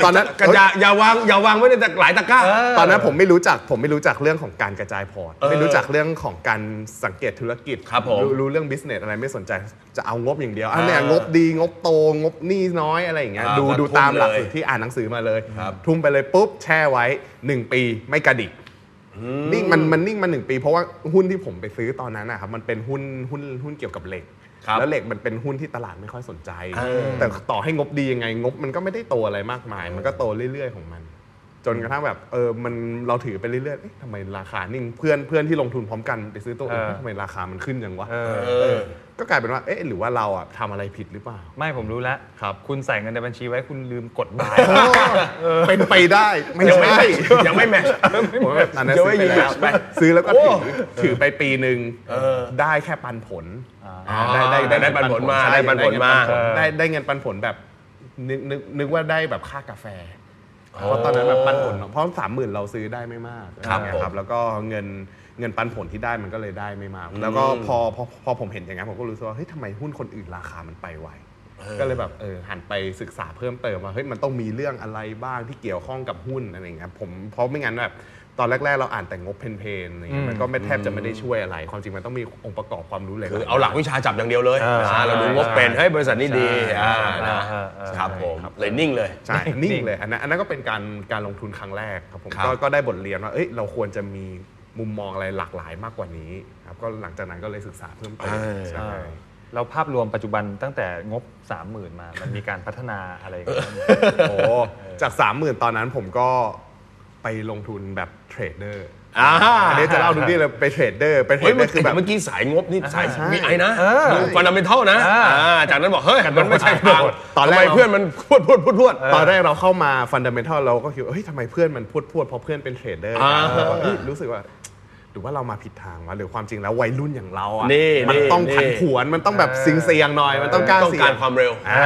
S5: ตอนนั้น
S4: กระจาอย่าวางอย่าวางไว้ในหลายตะกร้า
S5: ตอนนั้นผมไม่รู้จักผมไม่รู้จักเรื่องของการกระจายพอร์ต
S4: เออ
S5: ไม่รู้จักเรื่องของการสังเกตธุรกิจ
S4: ครับผม
S5: รู้เรื่องบิสเนสอะไรไม่สนใจจะเอางบอย่างเดียวอันเนี้ย
S4: อ่าง
S5: บดีงบโตงบหนี้น้อยอะไรอย่างเงี้ย
S4: อ่า
S5: ดู
S4: ก็
S5: ดู
S4: ทุ่ม
S5: ตามหลัก
S4: เลย
S5: สูตรที่อ่านหนังสือมาเลย
S4: ครับ
S5: ทุ่มไปเลยปุ๊บแช่ไว้ 1 ปีไม่กระดิกนิ่งมันมันนิ่งมาหนึ่งปี เพราะว่าหุ้นที่ผมไปซื้อตอนนั้นนะครับมันเป็นหุ้นหุ้นหุ้นเกี่ยวกับเหล็ก
S4: ครับ
S5: แล้วเหล็กมันเป็นหุ้นที่ตลาดไม่ค่อยสนใจ
S4: เออ
S5: แต่ต่อให้งบดียังไงงบมันก็ไม่ได้โตอะไรมากมาย มันก็โตเรื่อยๆของมัน จนกระทั่งแบบเออมันเราถือไปเรื่อยๆเอ๊ะทำไมราคานิ่งเพื่อนเพื่อนที่ลงทุนพร้อมกันไปซื้อตัวอื่น
S3: เออ
S5: เอ๊ะทำไมราคามันขึ้นจังวะ
S3: เออ
S4: เออ
S5: ก็กลายเป็นว่าเอ๊ะหรือว่าเราอะทำอะไรผิดหรือเปล่า
S3: ไม่ผมรู้แล้ว
S5: ครับ
S3: คุณใส่เงินในบัญชีไว้คุณลืมกดบาย
S5: เป็นไปได้ไม่
S4: ยังไม่
S5: ใช่
S4: ยังไม่แมทช์
S5: ผมแบบอันนั้น
S4: ยัง
S5: ซื้
S4: ไม่
S5: อไปแล้ว
S4: ไป
S5: ซื้อแล้วก็
S4: โอ้
S5: ถือถือไปปีหนึ่ง
S4: เออ
S5: ได้แค่ปันผล
S4: อ๋อได้ได้ปันผลมา
S5: ใช่
S4: ได้ปันผลมา
S5: ได้ได้เงินปันผลแบบนึกนึกนึกว่าได้แบบค่ากาแฟ เพราะตอนนั้นแบบปันผลเนอะเพราะสามหมื่นเราซื้อได้ไม่มาก
S4: ครับ
S5: อะไรเงี้ย
S4: ผม
S5: ครับแล้วก็เงินเงินปันผลที่ได้มันก็เลยได้ไม่มาก แล้วก็พอพอพอผมเห็นอย่างนั้นผมก็รู้สึกว่าเฮ้ยทำไมหุ้นคนอื่นราคามันไปไวก็เลยแบบเออหันไปศึกษาเพิ่มเติมว่าเฮ้ยมันต้องมีเรื่องอะไรบ้างที่เกี่ยวข้องกับหุ้นอะไรเงี้ยผมเพราะไม่งั้นแบบ ตอนแรก ๆ เราอ่านแต่งบเพนๆอะไรเงี้ยมันก็ไม่แทบจะไม่ได้ช่วยอะไร ความจริงมันต้องมีองค์ประกอบความรู้เลย
S4: คือเอาหลักวิชาจับอย่างเดียวเลย
S3: เออ
S4: นะเราดูงบเป็นเฮ้ยบริษัทนี้ดีอ่านะ
S3: เออเออ
S4: ครับผมเลยนิ่งเลย
S5: ใช่นิ่งเลยอันนั้นอันนั้นก็เป็นการการลงทุนครั้งแรกครับผม
S4: ครับ
S5: ก็ก็ได้บทเรียนว่าเอ้ยเราควรจะมีมุมมองอะไรหลากหลายมากกว่านี้ครับก็หลังจากนั้นก็เลยศึกษาเพิ่มเติมใช่
S3: แล้วภาพรวมปัจจุบันตั้งแต่งบ 30,000 มา มันมีการพัฒนาอะไรอย่างเงี้ย
S5: โอ้จาก 30,000 ตอนนั้นผมก็ ไปลงทุนแบบเทรดเดอร์
S4: อ่า
S5: อันนี้จะเล่าทุกที่เลยไปเทรดเดอร์ไปเทร
S4: เฮ้ย
S5: ดเด
S4: เมื่
S5: อ
S4: อ
S5: ร์คือแบบ
S4: เมื่อกี้สายงบนี่สาย
S5: ใช่
S4: มีไอนะ
S3: เออ
S4: fundamentalนะ
S3: อ่า
S4: อ่าจากนั้นบอก เฮ้ย
S3: กระโดด
S4: มันไม่ใช่ทาง
S5: ตอนแรก
S4: ทำไมเพื่อนมันพรวดพรวดพรวดพรวด
S5: ตอนแรกเราเข้ามาฟันดัมเ n ทัลเราก็คิดว่าเฮ้ยทำไมเพื่อนมันพูดพูดเพราะเพื่อนเป็นเทรดเดอร์
S4: อ่า
S5: แล้วก็เฮ้ยรู้สึกว่า หรือว่าเรามาผิดทางวะหรือความจริงแล้ววัยรุ่นอย่างเราอะ
S4: นี่
S5: มัน
S4: นี่
S5: ต้อง
S4: นี่
S5: ผันผวนมันต้องแบบสิงเสียงๆหน่อย มันต้องกล้า
S4: เสี่ยง
S5: ต้อง
S4: การ ความเร็ว
S5: อ่า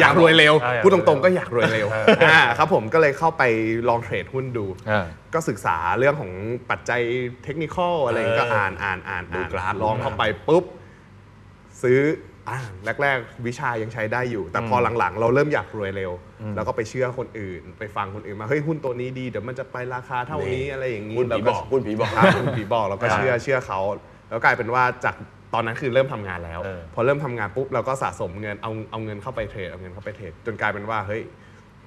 S5: อยากรวยเร็ว
S3: อ่าอยาก
S5: พูดตรงๆก็อยากรวยเร็วอ่าครับผมก็เลยเข้าไปลองเทรดหุ้นดู
S3: อ่า
S5: ก็ศึกษาเรื่องของปัจจัยเทคนิคอลอะไรอย่างเงี้ยก็อ่านอ่านอ่าน
S4: ดู
S5: อ่าน
S4: กราฟ
S5: ลองเข้าไปปุ๊บ ซื้ออ่า แรกๆ วิชายังใช้ได้อยู่ แต่พอหลังๆ เราเริ่มอยากรวยเร็ว แล้วก็ไปเชื่อคนอื่น ไปฟังคนอื่นมา เฮ้ย หุ้นตัวนี้ดี เดี๋ยวมันจะไปราคาเท่านี้อะไรอย่างนี้
S4: หุ้นผี
S5: เรา
S4: บอกหุ้นผีบอก
S5: ครับหุ้นผีบอกเราก็เชื่อเชื่อเขา แล้วกลายเป็นว่าจากตอนนั้นคือเริ่มทำงานแล้ว
S3: เออ
S5: พอเริ่มทำงานปุ๊บเราก็สะสมเงินเอาเอาเงินเข้าไปเทรดเอาเงินเข้าไปเทรดจนกลายเป็นว่าเฮ้ย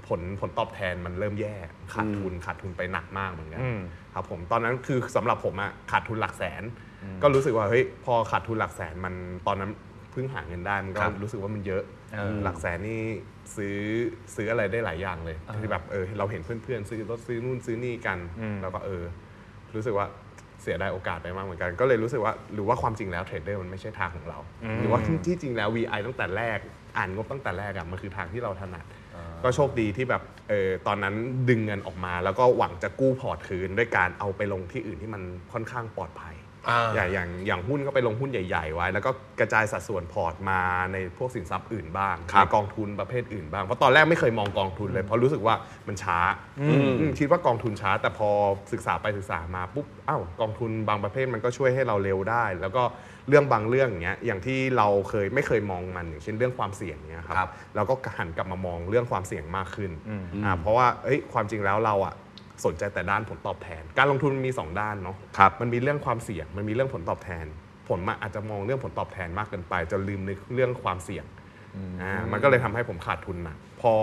S5: ผลผลตอบแทนมันเริ่มแย่ขาดทุนขาดทุนไปหนักมากเหมือนกัน
S3: อืม
S5: ครับผมตอนนั้นคือสำหรับผมอะขาดทุนหลักแสน ก็รู้สึกว่าเฮ้ยพอขาดทุนหลักแสนมันตอนนั้นเพิ่งหาเงินได้มันก็
S4: ครับ
S5: รู้สึกว่ามันเยอะ
S3: เออ
S5: หลักแสนนี่ซื้อซื้ออะไรได้หลายอย่างเลยคือแบบเออเราเห็นเพื่อนๆซื้อรถซื้อนู่นซื้อนี่กันแล้วก็เออ รู้สึกว่าเสียดายโอกาสไปมากเหมือนกัน ก็เลยรู้สึกว่าหรือว่าความจริงแล้วเทรดเดอร์มันไม่ใช่ทางของเรา หรือว่าที่จริงแล้ว VI ตั้งแต่แรก อ่านงบตั้งแต่แรกอะมันคือทางที่เราถนัด ก็โชคดีที่แบบเออตอนนั้นดึงเงินออกมา แล้วก็หวังจะกู้พอร์ตคืนด้วยการเอาไปลงที่อื่นที่มันค่อนข้างปลอดภัย
S4: อ่า
S5: อย่างอย่างอย่างหุ้นก็ไปลงหุ้นใหญ่ ๆ ไว้ แล้วก็กระจายสัดส่วนพอร์ตมาในพวกสินทรัพย์อื่นบ้าง
S4: ครับ
S5: ในกองทุนประเภทอื่นบ้างเพราะตอนแรกไม่เคยมองกองทุนเลย เพราะรู้สึกว่ามันช้าอืมคิดว่ากองทุนช้า แต่พอศึกษาไปศึกษามาปุ๊บอ้าวกองทุนบางประเภทมันก็ช่วยให้เราเร็วได้ แล้วก็เรื่องบางเรื่องอย่างเงี้ยอย่างที่เราเคยไม่เคยมองมันอย่างเช่นเรื่องความเสี่ยงเนี้ยครับ
S4: ครับ
S5: เราก็หันกลับมามองเรื่องความเสี่ยงมากขึ้นอ่าเพราะว่าเอ้ยความจริงแล้วเราอะ สนใจแต่ด้านผลตอบแทน การลงทุนมีสองด้านเนาะ
S4: ครับ
S5: มันมีเรื่องความเสี่ยง มันมีเรื่องผลตอบแทนผลมาอาจจะมองเรื่องผลตอบแทนมากเกินไปจนลืมนึกเรื่องความเสี่ยงอ่ามันก็เลยทำให้ผมขาดทุนหนักพอ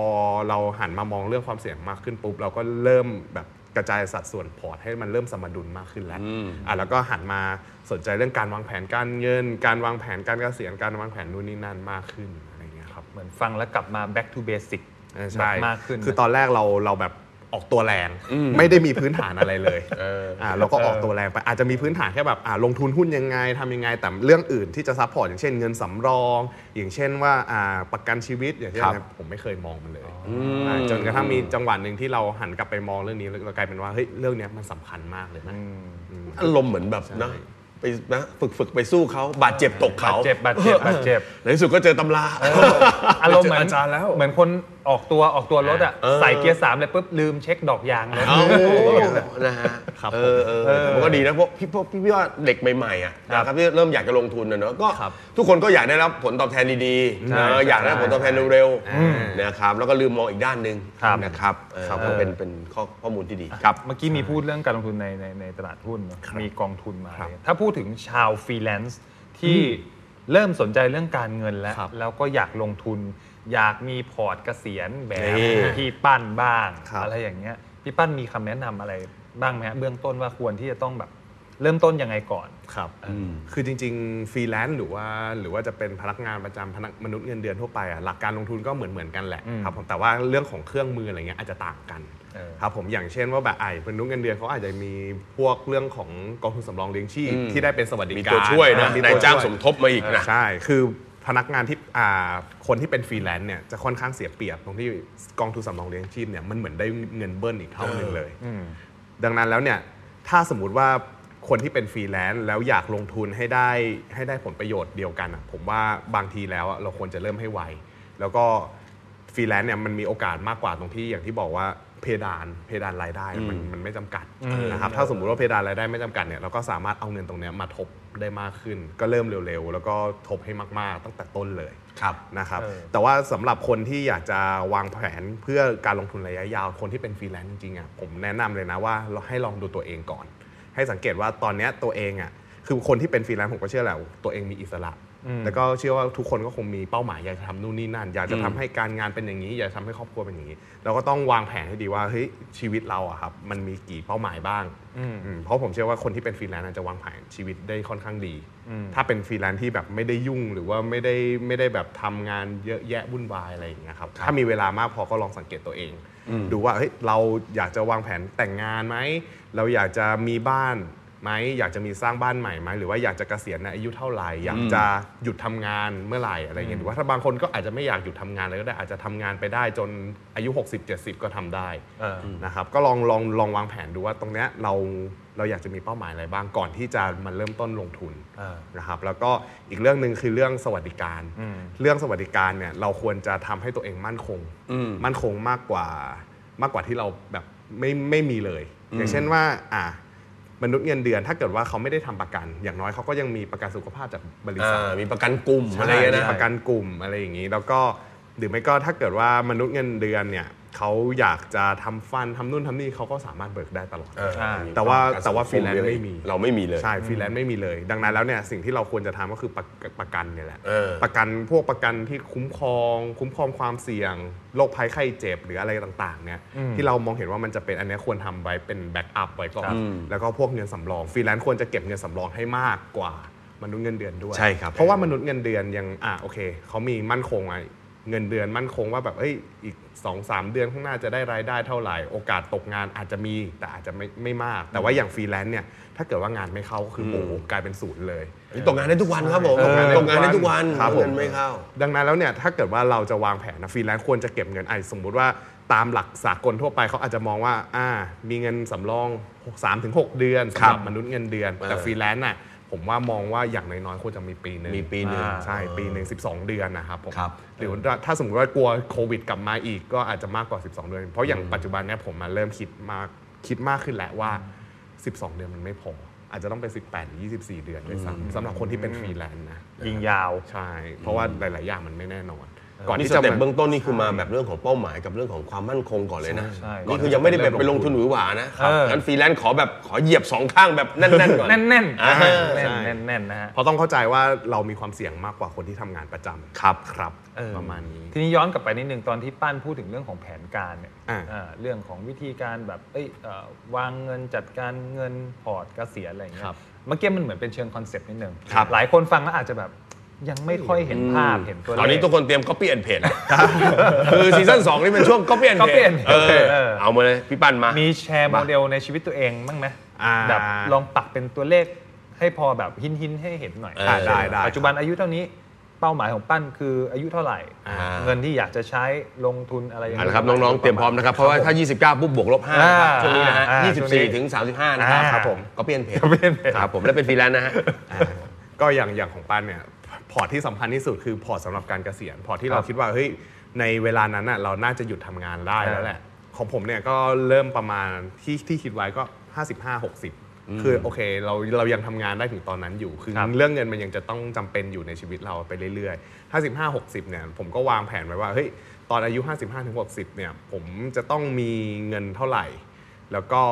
S5: เราหันมามองเรื่องความเสี่ยงมากขึ้นปุ๊บเราก็เริ่มแบบกระจายสัดส่วนพอร์ตให้มันเริ่มสมดุลมากขึ้นแล้วอะแล้วก็หันมาสนใจเรื่องการวางแผนการเงิน การวางแผนการเกษียณการวางแผนนู่นนี่นั่นมากขึ้นอะไรอย่างเงี้ยครับ
S3: เหมือนฟังแล้วกลับมา back to basic
S5: เออใช่
S3: มากขึ้น
S5: คือตอนแรกเราเราแบบ ออกตัวแรง ไม่ได้มีพื้นฐานอะไรเลยอ่าเราก็ออกตัวแรงไปอาจจะมีพื้นฐานแค่แบบอ่าลงทุนหุ้นยังไงทำยังไง แต่เรื่องอื่นที่จะ support อย่างเช่นเงินสำรอง อย่างเช่นว่าอ่าประกันชีวิตอย่างเช่น
S4: ครับ
S5: อะไรผมไม่เคยมองมันเลยจนกระทั่งมีจังหวะหนึ่งที่เราหันกลับไปมองเรื่องนี้แล้วเรากลายเป็นว่าเฮ้ยเรื่องเนี้ยมันสำคัญมากเลยนะ
S4: อารมณ์เหมือนแบบนะไปนะฝึกฝึกไปสู้เขาบาดเจ็บตกเขา
S3: บาดเจ็บบาดเจ็บบาดเจ็บ
S4: ในที่สุดก็เจอตำรา
S3: อารมณ์เหมือน
S5: อาจารย์แล้ว
S3: เหมือนคนออกตัวออกตัวรถอะ
S4: เออ
S3: ใส่เกียร์สามเลยปุ๊บลืมเช็คดอกยางรถ
S4: เอานะฮะ
S5: ครับ
S4: เออเออแต่มันก็ดีนะพวกพี่พวกพี่พี่ว่าเด็กใหม่ๆอะ
S3: ครับ
S4: นะครับที่เริ่มอยากจะลงทุนนะเนอะก็
S5: ครับ
S4: ทุกคนก็อยากได้รับผลตอบแทนดี
S3: ใช่
S4: ๆเอออยากได้รับผลตอบแทนเร็ว
S5: อืม
S4: ๆนะครับแล้วก็ลืมมองอีกด้านหนึ่ง
S3: ครับ
S4: นะครับเออ
S3: ครับ
S4: ก็เป็นเป็นข้อข้อมูลที่ดีครับ
S3: เมื่อกี้มีพูดเรื่องการลงทุนในในในตลาดหุ้นเนอะมีกองทุนมา
S5: ครับ
S3: ถ้าพูดถึงชาวฟรีแลนซ์ที่เริ่มสนใจเรื่องการเงินแล้ว
S5: ครับ
S3: แล้วก็อยากลงทุน อยากมีพอร์ตเกษียณแบบ
S4: นี่
S3: พี่ปั้นบ้าง
S5: ครับ
S3: อะไรอย่างเงี้ยพี่ปั้นมีคำแนะนำอะไรบ้างไหมฮะเบื้องต้นว่าควรที่จะต้องแบบเริ่มต้นยังไงก่อน
S5: ครับ คือจริงๆ ฟรีแลนซ์หรือว่าหรือว่าจะเป็นพนักงานประจำพนักมนุษย์เงินเดือนทั่วไปอะหลักการลงทุนก็เหมือนเหมือนๆกันแหละ
S3: อืม
S5: ครับผมแต่ว่าเรื่องของเครื่องมืออะไรเงี้ยอาจจะต่างกัน
S3: เออ
S5: ครับผมอย่างเช่นว่าแบบไอ้มนุษย์เงินเดือนเขาอาจจะมีพวกเรื่องของกองทุนสำรองเลี้ยงชีพ
S4: อืม
S5: ที่ได้เป็นสวัสดิ
S4: มี
S5: การ
S4: ตัวช่วยนะ
S5: มี
S4: นาย
S5: ตัว
S4: จ้าง
S5: ช่วย
S4: สมทบมาอีกนะ
S5: ใช่ คือ พนักงานที่อ่าคนที่เป็นฟรีแลนซ์เนี่ยจะค่อนข้างเสียเปรียบตรงที่กองทุนสำรองเลี้ยงชีพเนี่ยมันเหมือนได้เงินเบิ้ลอีกเท่านึงเลย
S3: อืม
S5: ดังนั้นแล้วเนี่ยถ้าสมมติว่าคนที่เป็นฟรีแลนซ์แล้วอยากลงทุนให้ได้ให้ได้ผลประโยชน์เดียวกันอะผมว่าบางทีแล้วอะเราควรจะเริ่มให้ไวแล้วก็ฟรีแลนซ์เนี่ยมันมีโอกาสมากกว่าตรงที่อย่างที่บอกว่าเพดานเพดานรายได้มันมันไม่จำกัดนะครับถ้าสมมุติว่าเพดานรายได้ไม่จำกัดเนี่ยเราก็สามารถเอาเงินตรงเนี้ยมาทบ ได้มากขึ้น ก็เริ่มเร็วๆ แล้วก็ทบให้มากๆ ตั้งแต่ต้นเลย
S4: ครับ
S5: นะครับ
S3: เออ
S5: แต่ว่าสำหรับคนที่อยากจะวางแผนเพื่อการลงทุนระยะยาวคนที่เป็นฟรีแลนซ์จริงๆอะผมแนะนำเลยนะว่าเราให้ลองดูตัวเองก่อน ให้สังเกตว่าตอนเนี้ยตัวเองอะคือคนที่เป็นฟรีแลนซ์ผมก็เชื่อแหละตัวเองมีอิสระ แล้วก็เชื่อว่าทุกคนก็คงมีเป้าหมายอยากจะทำนู่นนี่นั่น อยากจะทำให้การงานเป็นอย่างนี้ อยากจะทำให้ครอบครัวเป็นอย่างนี้ เราก็ต้องวางแผนให้ดีว่าเฮ้ยชีวิตเราอะครับมันมีกี่เป้าหมายบ้างอืมเพราะผมเชื่อว่าคนที่เป็นฟรีแลนซ์อะจะวางแผนชีวิตได้ค่อนข้างดี ถ้าเป็นฟรีแลนซ์ที่แบบไม่ได้ยุ่งหรือว่าไม่ได้ไม่ได้แบบทำงานเยอะแยะวุ่นวายอะไรอย่างเงี้ยครับถ้ามีเวลามากพอก็ลองสังเกตตัวเอง ดูว่าเฮ้ยเราอยากจะวางแผนแต่งงานไหมเราอยากจะมีบ้าน ไหมอยากจะมีสร้างบ้านใหม่ไหมหรือว่าอยากจะเกษียณในอายุเท่าไหร่อยากจะหยุดทำงานเมื่อไหร่อะไรอย่างเงี้ยหรือว่าถ้าบางคนก็อาจจะไม่อยากหยุดทำงานเลยก็ได้อาจจะทำงานไปได้จนอายุ 60-70 ก็ทำได้
S3: เออ
S5: นะครับก็ลองลองลองวางแผนดูว่าตรงเนี้ยเราเราอยากจะมีเป้าหมายอะไรบ้างก่อนที่จะมาเริ่มต้นลงทุน
S3: อ่า
S5: นะครับแล้วก็อีกเรื่องหนึ่งคือเรื่องสวัสดิการ
S3: อืม
S5: เรื่องสวัสดิการเนี่ยเราควรจะทำให้ตัวเองมั่นคง มั่นคงมากกว่ามากกว่าที่เราแบบไม่ไม่มีเลย อย่างเช่นว่าอ่า มนุษย์เงินเดือน ถ้าเกิดว่าเขาไม่ได้ทำประกัน อย่างน้อยเขาก็ยังมีประกันสุขภาพจากบริษัท
S4: อ่ามีประกันกลุ่มอะไร
S5: ใช่
S4: เงี้ย
S5: มี
S4: นะ
S5: ประกันกลุ่มอะไรอย่างนี้ แล้วก็หรือไม่ก็ถ้าเกิดว่ามนุษย์เงินเดือนเนี่ย เขาอยากจะทำฟันทำนู่นทำนี่เขาก็สามารถเบิกได้ตลอด
S4: เออ
S3: ใช่
S4: มี
S5: แต่ว่า
S4: ประกัน
S5: แต่ว่า
S4: สังค
S5: ฟรีแลนซ์ไม่มี
S4: เราไม่มีเลย
S5: ใช่ฟรีแลนซ์ไม่มีเลย ดังนั้นแล้วเนี่ยสิ่งที่เราควรจะทำก็คือประประกันเนี่ยแหละ
S4: เออ
S5: ประกันพวกประกันที่คุ้มครอง คุ้มครองความเสี่ยง โรคภัยไข้เจ็บหรืออะไรต่างๆเนี่ยที่เรามองเห็นว่ามันจะเป็นอันเนี้ยควรทำไว้เป็น backup ไว้ก่อน
S3: ครับ
S5: แล้วก็พวกเงินสำรองฟรีแลนซ์ควรจะเก็บเงินสำรองให้มากกว่ามนุษย์เงินเดือนด้วย
S4: ใช่ครับ
S5: เพราะว่ามนุษย์เงินเดือนยังอะโอเคเขามีมั่นคงไว้ เงินเดือนมั่นคงว่าแบบเอ้ยอีก2อสเดือนข้างหน้าจะได้รายได้เท่าไหร่ โอกาสตกงานอาจจะมีแต่อาจจะไม่ไม่มาก แต่ว่าอย่างฟรีแลนซ์เนี่ยถ้าเกิดว่างานไม่เข้าก็คือโอ้โหกลายเป็นศูนย์เลย
S4: นี่ตกงานได้ทุกวันครับผม
S5: เออ
S4: ตกงานได้ทุกวัน
S5: ครับผม
S4: เงินไม่เข้า
S5: ดังนั้นแล้วเนี่ยถ้าเกิดว่าเราจะวางแผนนะฟรีแลนซ์ควรจะเก็บเงินไอ้สมมุติว่าตามหลักสากลทั่วไปเขาอาจจะมองว่าอ่ามีเงินสำรอง 3-6 เดือนสำหรับมนุษย์เงินเดือนแต่
S4: เออ
S5: ฟรีแลนซ์น่ะ ผมว่ามองว่าอย่างน้อยๆควรจะมีปีหนึ่ง
S4: มีปีหนึ่ง
S5: ใช่ปีหนึ่ง12 เดือนนะครับผม
S4: ครับ
S5: หรือว่าถ้าสมมติว่ากลัวโควิดกลับมาอีกก็อาจจะมากกว่า 12 เดือน เพราะอย่างปัจจุบันเนี่ยผมมาเริ่มคิดมากคิดมากขึ้นแล้วว่า 12 เดือนมันไม่พอ อาจจะต้องเป็น 18หรือ24 เดือนด้วยซ้ำสำหรับคนที่เป็นฟรีแลนซ์นะ
S3: ยิงยาว
S5: ใช่ เพราะว่าหลาย ๆ อย่างมันไม่แน่นอน ก่อน
S4: นี่
S5: ที่จะ
S4: step
S5: มา
S4: เบื้องต้นนี่คือมาแบบเรื่องของเป้าหมายกับเรื่องของความมั่นคงก่อนเลยนะ
S3: ใช่
S4: นี่คือยังไม่ได้แบบไปลงทุนหวือหวานะ
S3: เออ
S4: งั้นฟรีแลนซ์ขอแบบขอเหยียบสองข้างแบบแน่นๆก่อน
S3: แน่นแน่นๆ
S4: อ่า
S3: แน่น
S5: ใช่
S3: แน่นแน่นๆนะฮะ
S5: เพราะต้องเข้าใจว่าเรามีความเสี่ยงมากกว่าคนที่ทำงานประจำครับครับ
S3: เออ
S5: ประมาณนี้
S3: ทีนี้ย้อนกลับไปนิดนึงตอนที่ปั้นพูดถึงเรื่องของแผนการเนี่ย
S5: อ่า
S3: อ่าเรื่องของวิธีการแบบเอ้ยเอ่อวางเงินจัดการเงินพอร์ตเกษียณอะไรอย่างเงี้ย
S5: ครับ
S3: เมื่อกี้มันเหมือนเป็นเชิง concept นิดนึง
S4: ครับ
S3: หลายคนฟังแล้วอาจจะแบบ ยังไม่ค่อยเห็นภาพเห็นตัวเลข
S4: ตอนนี้ทุกคนเตรียม copy and paste แล้วคือซีซั่น2นี่เป็นช่วง copy and
S3: copy
S4: paste
S3: and paste เออ
S4: เอามาเลยพี่ปั้นมา
S3: มีแชร์โมเดลในชีวิตตัวเองบ้างไหม
S5: อ่า
S3: แบบลองปักเป็นตัวเลขให้พอแบบหินหินๆให้เห็นหน่อย
S4: เออ ได้
S5: ได้
S3: ปัจจุบันอายุเท่านี้เป้าหมายของปั้นคืออายุเท่าไหร่
S4: อ่า
S3: เงินที่อยากจะใช้ลงทุนอะไรอย่าง
S4: เอาละครับน้องๆ เตรียมพร้อมนะครับ เพราะว่าถ้า 29 ปุ๊บบวกลบ5นะครับ
S3: อ่า
S4: ช่วงนี้นะฮะ
S3: อ่าช่วงนี้
S4: 24 ถึง 35 นะครับ
S3: อ่า
S4: ครับผมก็เปลี่ยนเพจ
S3: ก็เปลี่ยนเพจ
S4: ครับผมแล้วเป็นฟรีแลนซ์นะฮะ
S5: ก็อย่างอย่างของปั้นเนี่ย พอร์ตที่สำคัญที่สุดคือพอร์ตสำหรับการเกษียณพอร์ตที่เรา
S3: ครับ
S5: คิดว่าเฮ้ยในเวลานั้นน่ะเราน่าจะหยุดทำงานได้แล้วแหละ ของผมเนี่ยก็เริ่มประมาณที่ที่คิดไว้ก็ 55 60 คือโอเคเราเรายังทำงานได้ถึงตอนนั้นอยู่คือ
S3: ครับ
S5: เรื่องเงินมันยังจะต้องจำเป็นอยู่ในชีวิตเราไปเรื่อยๆ 55 60 เนี่ยผมก็วางแผนไว้ว่าเฮ้ยตอนอายุ 55ถึง60 เนี่ยผมจะต้องมีเงินเท่าไหร่ แล้วก็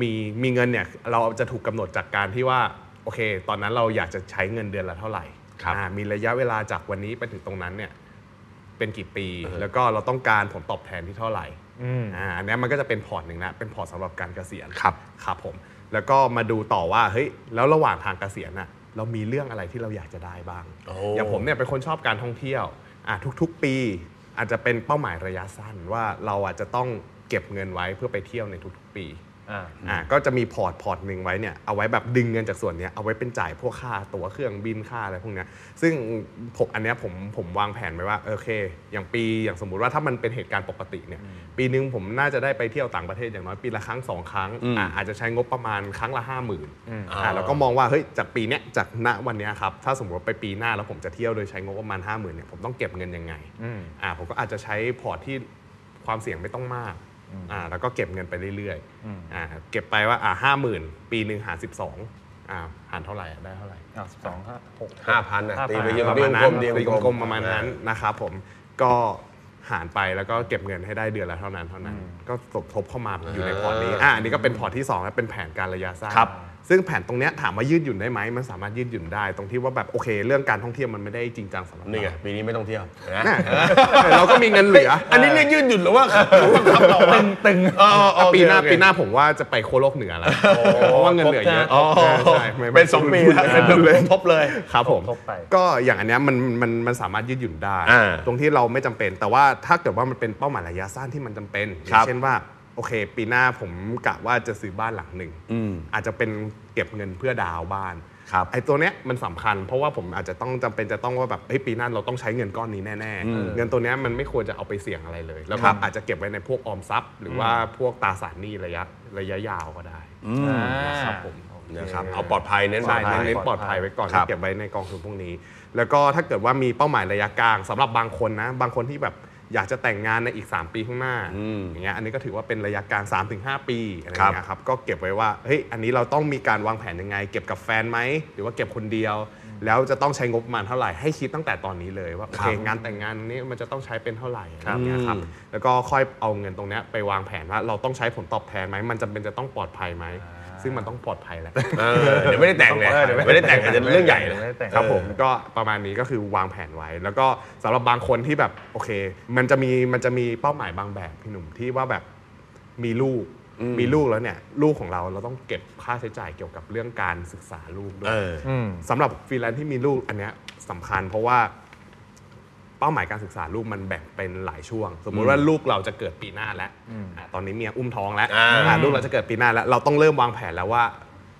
S5: มีมีเงินเนี่ยเราจะถูกกำหนดจากการที่ว่าโอเค ตอนนั้นเราอยากจะใช้เงินเดือนละเท่าไหร่
S4: ครับ
S5: อ่ามีระยะเวลาจากวันนี้ไปถึงตรงนั้นเนี่ยเป็นกี่ปี แล้วก็เราต้องการผลตอบแทนที่เท่าไหร่
S3: อืม
S5: อ่าอันเนี้ยมันก็จะเป็นพอร์ตหนึ่งนะเป็นพอร์ตสำหรับการเกษียณ
S4: ครับ
S5: ครับผม แล้วก็มาดูต่อว่าเฮ้ยแล้วระหว่างทางเกษียณน่ะเรามีเรื่องอะไรที่เราอยากจะได้บ้าง
S4: โอ้
S5: อย่างผมเนี่ยเป็นคนชอบการท่องเที่ยวอะทุกๆ ปีอาจจะเป็นเป้าหมายระยะสั้นว่าเราอาจจะต้องเก็บเงินไว้เพื่อไปเที่ยวในทุกๆ ปี
S3: อ่า
S5: อะก็จะมีพอร์ตพอร์ตหนึ่งไว้เนี่ยเอาไว้แบบดึงเงินจากส่วนเนี้ยเอาไว้เป็นจ่ายพวกค่าตั๋วเครื่องบินค่าอะไรพวกเนี้ยซึ่งผมอันเนี้ยผมผมวางแผนไว้ว่าโอเค อย่างปีอย่างสมมุติว่าถ้ามันเป็นเหตุการณ์ปกติเนี่ยปีหนึ่งผมน่าจะได้ไปเที่ยวต่างประเทศอย่างน้อยปีละครั้งสองครั้งอะอาจจะใช้งบประมาณครั้งละห้าหมื่นอ่าเราก็มองว่าเฮ้ยจากปีเนี้ยจากณวันเนี้ยครับถ้าสมมติว่าไปปีหน้าแล้วผมจะเที่ยวโดยใช้งบประมาณ5 0,000เนี่ยผมต้องเก็บเงินยังไง
S3: อืม
S5: อ่าผมก็อาจจะใช้พอร์ตที่ความเสี่ยงไม่ต้องมาก อ่าแล้วก็เก็บเงินไปเรื่อยๆอ่าเก็บไปว่าอ่าห้าหมื่นปีหนึ่งหารสิบสองอ่าหารเท่าไหร่อะได้เท่าไหร่
S3: อ่าสองห้าหก
S4: 5,000นะตีไป
S3: 5,000
S4: เยอะ
S5: ประ
S4: ตี
S5: มาณ
S4: ก
S5: นั้
S4: ล
S5: น
S4: มๆตี
S5: ตี
S4: ก
S5: ก
S4: ล
S5: ล
S4: ม
S5: ม
S4: ๆ
S5: ๆประมาณนั้นนะครับผมก็หารไปแล้วก็เก็บเงินให้ได้เดือนละเท่านั้นเท่านั้น ก็สมทบเข้ามาอยู่ในพอร์ตนี้อ่าอันนี้ก็เป็นพอร์ตที่2แล้วเป็นแผนการระยะสั้น
S4: ครับ
S5: ซึ่งแผนตรงเนี้ยถามว่ายืดหยุ่นได้ไหมมันสามารถยืดหยุ่นได้ ตรงที่ว่าแบบโอเค เรื่องการท่องเที่ยวมันไม่ได้จริงจังสำหรับ
S4: นี่ไง
S5: เรา
S4: ปีนี้ไม่ต้องเที่ยวนะ
S5: น่ะแต่เราก็มีเงินเหลือ
S4: อันนี้เรียกยืดหยุ่นหรือว่าบังคับเราตึงตึง
S5: อะปีหน้าปีหน้าผมว่าจะไปโคโลกเหนือแล้วเพราะว่าเงินเหลือเยอะ
S4: อ๋อ
S5: ใช่ใช่ไม่ไม่
S4: เป็นสองปีแล้วเป็น
S5: พูดเลย
S4: ทบเลย
S5: ครับผม
S3: ทบไป
S5: ก็อย่างอันเนี้ยมันมันมันสามารถยืดหยุ่นได้
S4: อ่า
S5: ตรงที่เราไม่จำเป็น แต่ว่าถ้าเกิดว่ามันเป็นเป้าหมายระยะสั้นที่มันจำเป็นอ
S4: ครั
S5: ย่า
S4: บ
S5: งเช่นว่า โอเค ปีหน้าผมกะว่าจะซื้อบ้านหลังหนึ่ง
S4: อืม
S5: อาจจะเป็นเก็บเงินเพื่อดาวน์บ้าน
S4: ครับ
S5: ไอ้ตัวเนี้ยมันสำคัญ เพราะว่าผมอาจจะต้องจำเป็นจะต้องว่าแบบเฮ้ยปีหน้าเราต้องใช้เงินก้อนนี้แน่ๆ เงินตัวเนี้ยมันไม่ควรจะเอาไปเสี่ยงอะไรเลย แล้ว
S4: ค
S5: ก็
S4: รับ
S5: อาจจะเก็บไว้ในพวกออมทรัพย์ หรือว่าพวกตราสารหนี้ระยะระยะยาวก็ได้
S3: นะครับ
S5: ผม
S4: นะครับเอาปลอดภัยเน้นปล
S5: ใช่
S4: อดภัย
S5: เน้นปลอดภัยไว้ก่อน
S4: ครับ
S5: เก็บไว้ในกองทุนพวกนี้ แล้วก็ถ้าเกิดว่ามีเป้าหมายระยะกลางสำหรับบางคนนะบางคนที่แบบ อยากจะแต่งงานในอีก 3 ปีข้างหน้า
S4: อืม
S5: อย่างเงี้ยอันนี้ก็ถือว่าเป็นระยะกลาง3-5 ปีอะไร
S4: ครับ
S5: เงี้ยครับก็เก็บไว้ว่าเฮ้ยอันนี้เราต้องมีการวางแผนยังไง เก็บกับแฟนไหมหรือว่าเก็บคนเดียว แล้วจะต้องใช้งบประมาณเท่าไหร่ให้คิดตั้งแต่ตอนนี้เลยว่าโอเคงานแต่งงานนี้มันจะต้องใช้เป็นเท่าไหร่อะไรเงี้ยครับ
S4: อืม
S5: แล้วก็ค่อยเอาเงินตรงเนี้ยไปวางแผนว่าเราต้องใช้ผลตอบแทนไหมมันจำเป็นจะต้องปลอดภัยไหม ซึ่งมันต้องปลอดภัยแหละ
S4: เออเดี๋ยวไม่ได้แต่งไง
S3: เออเดี๋ยวไม่
S4: ไม่ได้แต่งอาจจะเรื่องใหญ่เลย
S3: ไม่ได้แต่ง
S5: ครับผมก็ประมาณนี้ก็คือวางแผนไว้ แล้วก็สำหรับบางคนที่แบบโอเค มันจะมีมันจะมีเป้าหมายบางแบบพี่หนุ่มที่ว่าแบบมีลูกมีลูกแล้วเนี่ย ลูกของเราเราต้องเก็บค่าใช้จ่ายเกี่ยวกับเรื่องการศึกษาลูกด้ว
S4: เอยอ
S3: อืม
S5: สำหรับฟรีแลนซ์ที่มีลูกอันเนี้ยสำคัญเพราะว่า เป้าหมายการศึกษาลูกมันแบ่งเป็นหลายช่วง สมมุติว่าลูกเราจะเกิดปีหน้าแล้วอะตอนนี้เมียอุ้มท้องแล้ว
S4: อ่า
S5: อะลูกเราจะเกิดปีหน้าแล้ว เราต้องเริ่มวางแผนแล้วว่า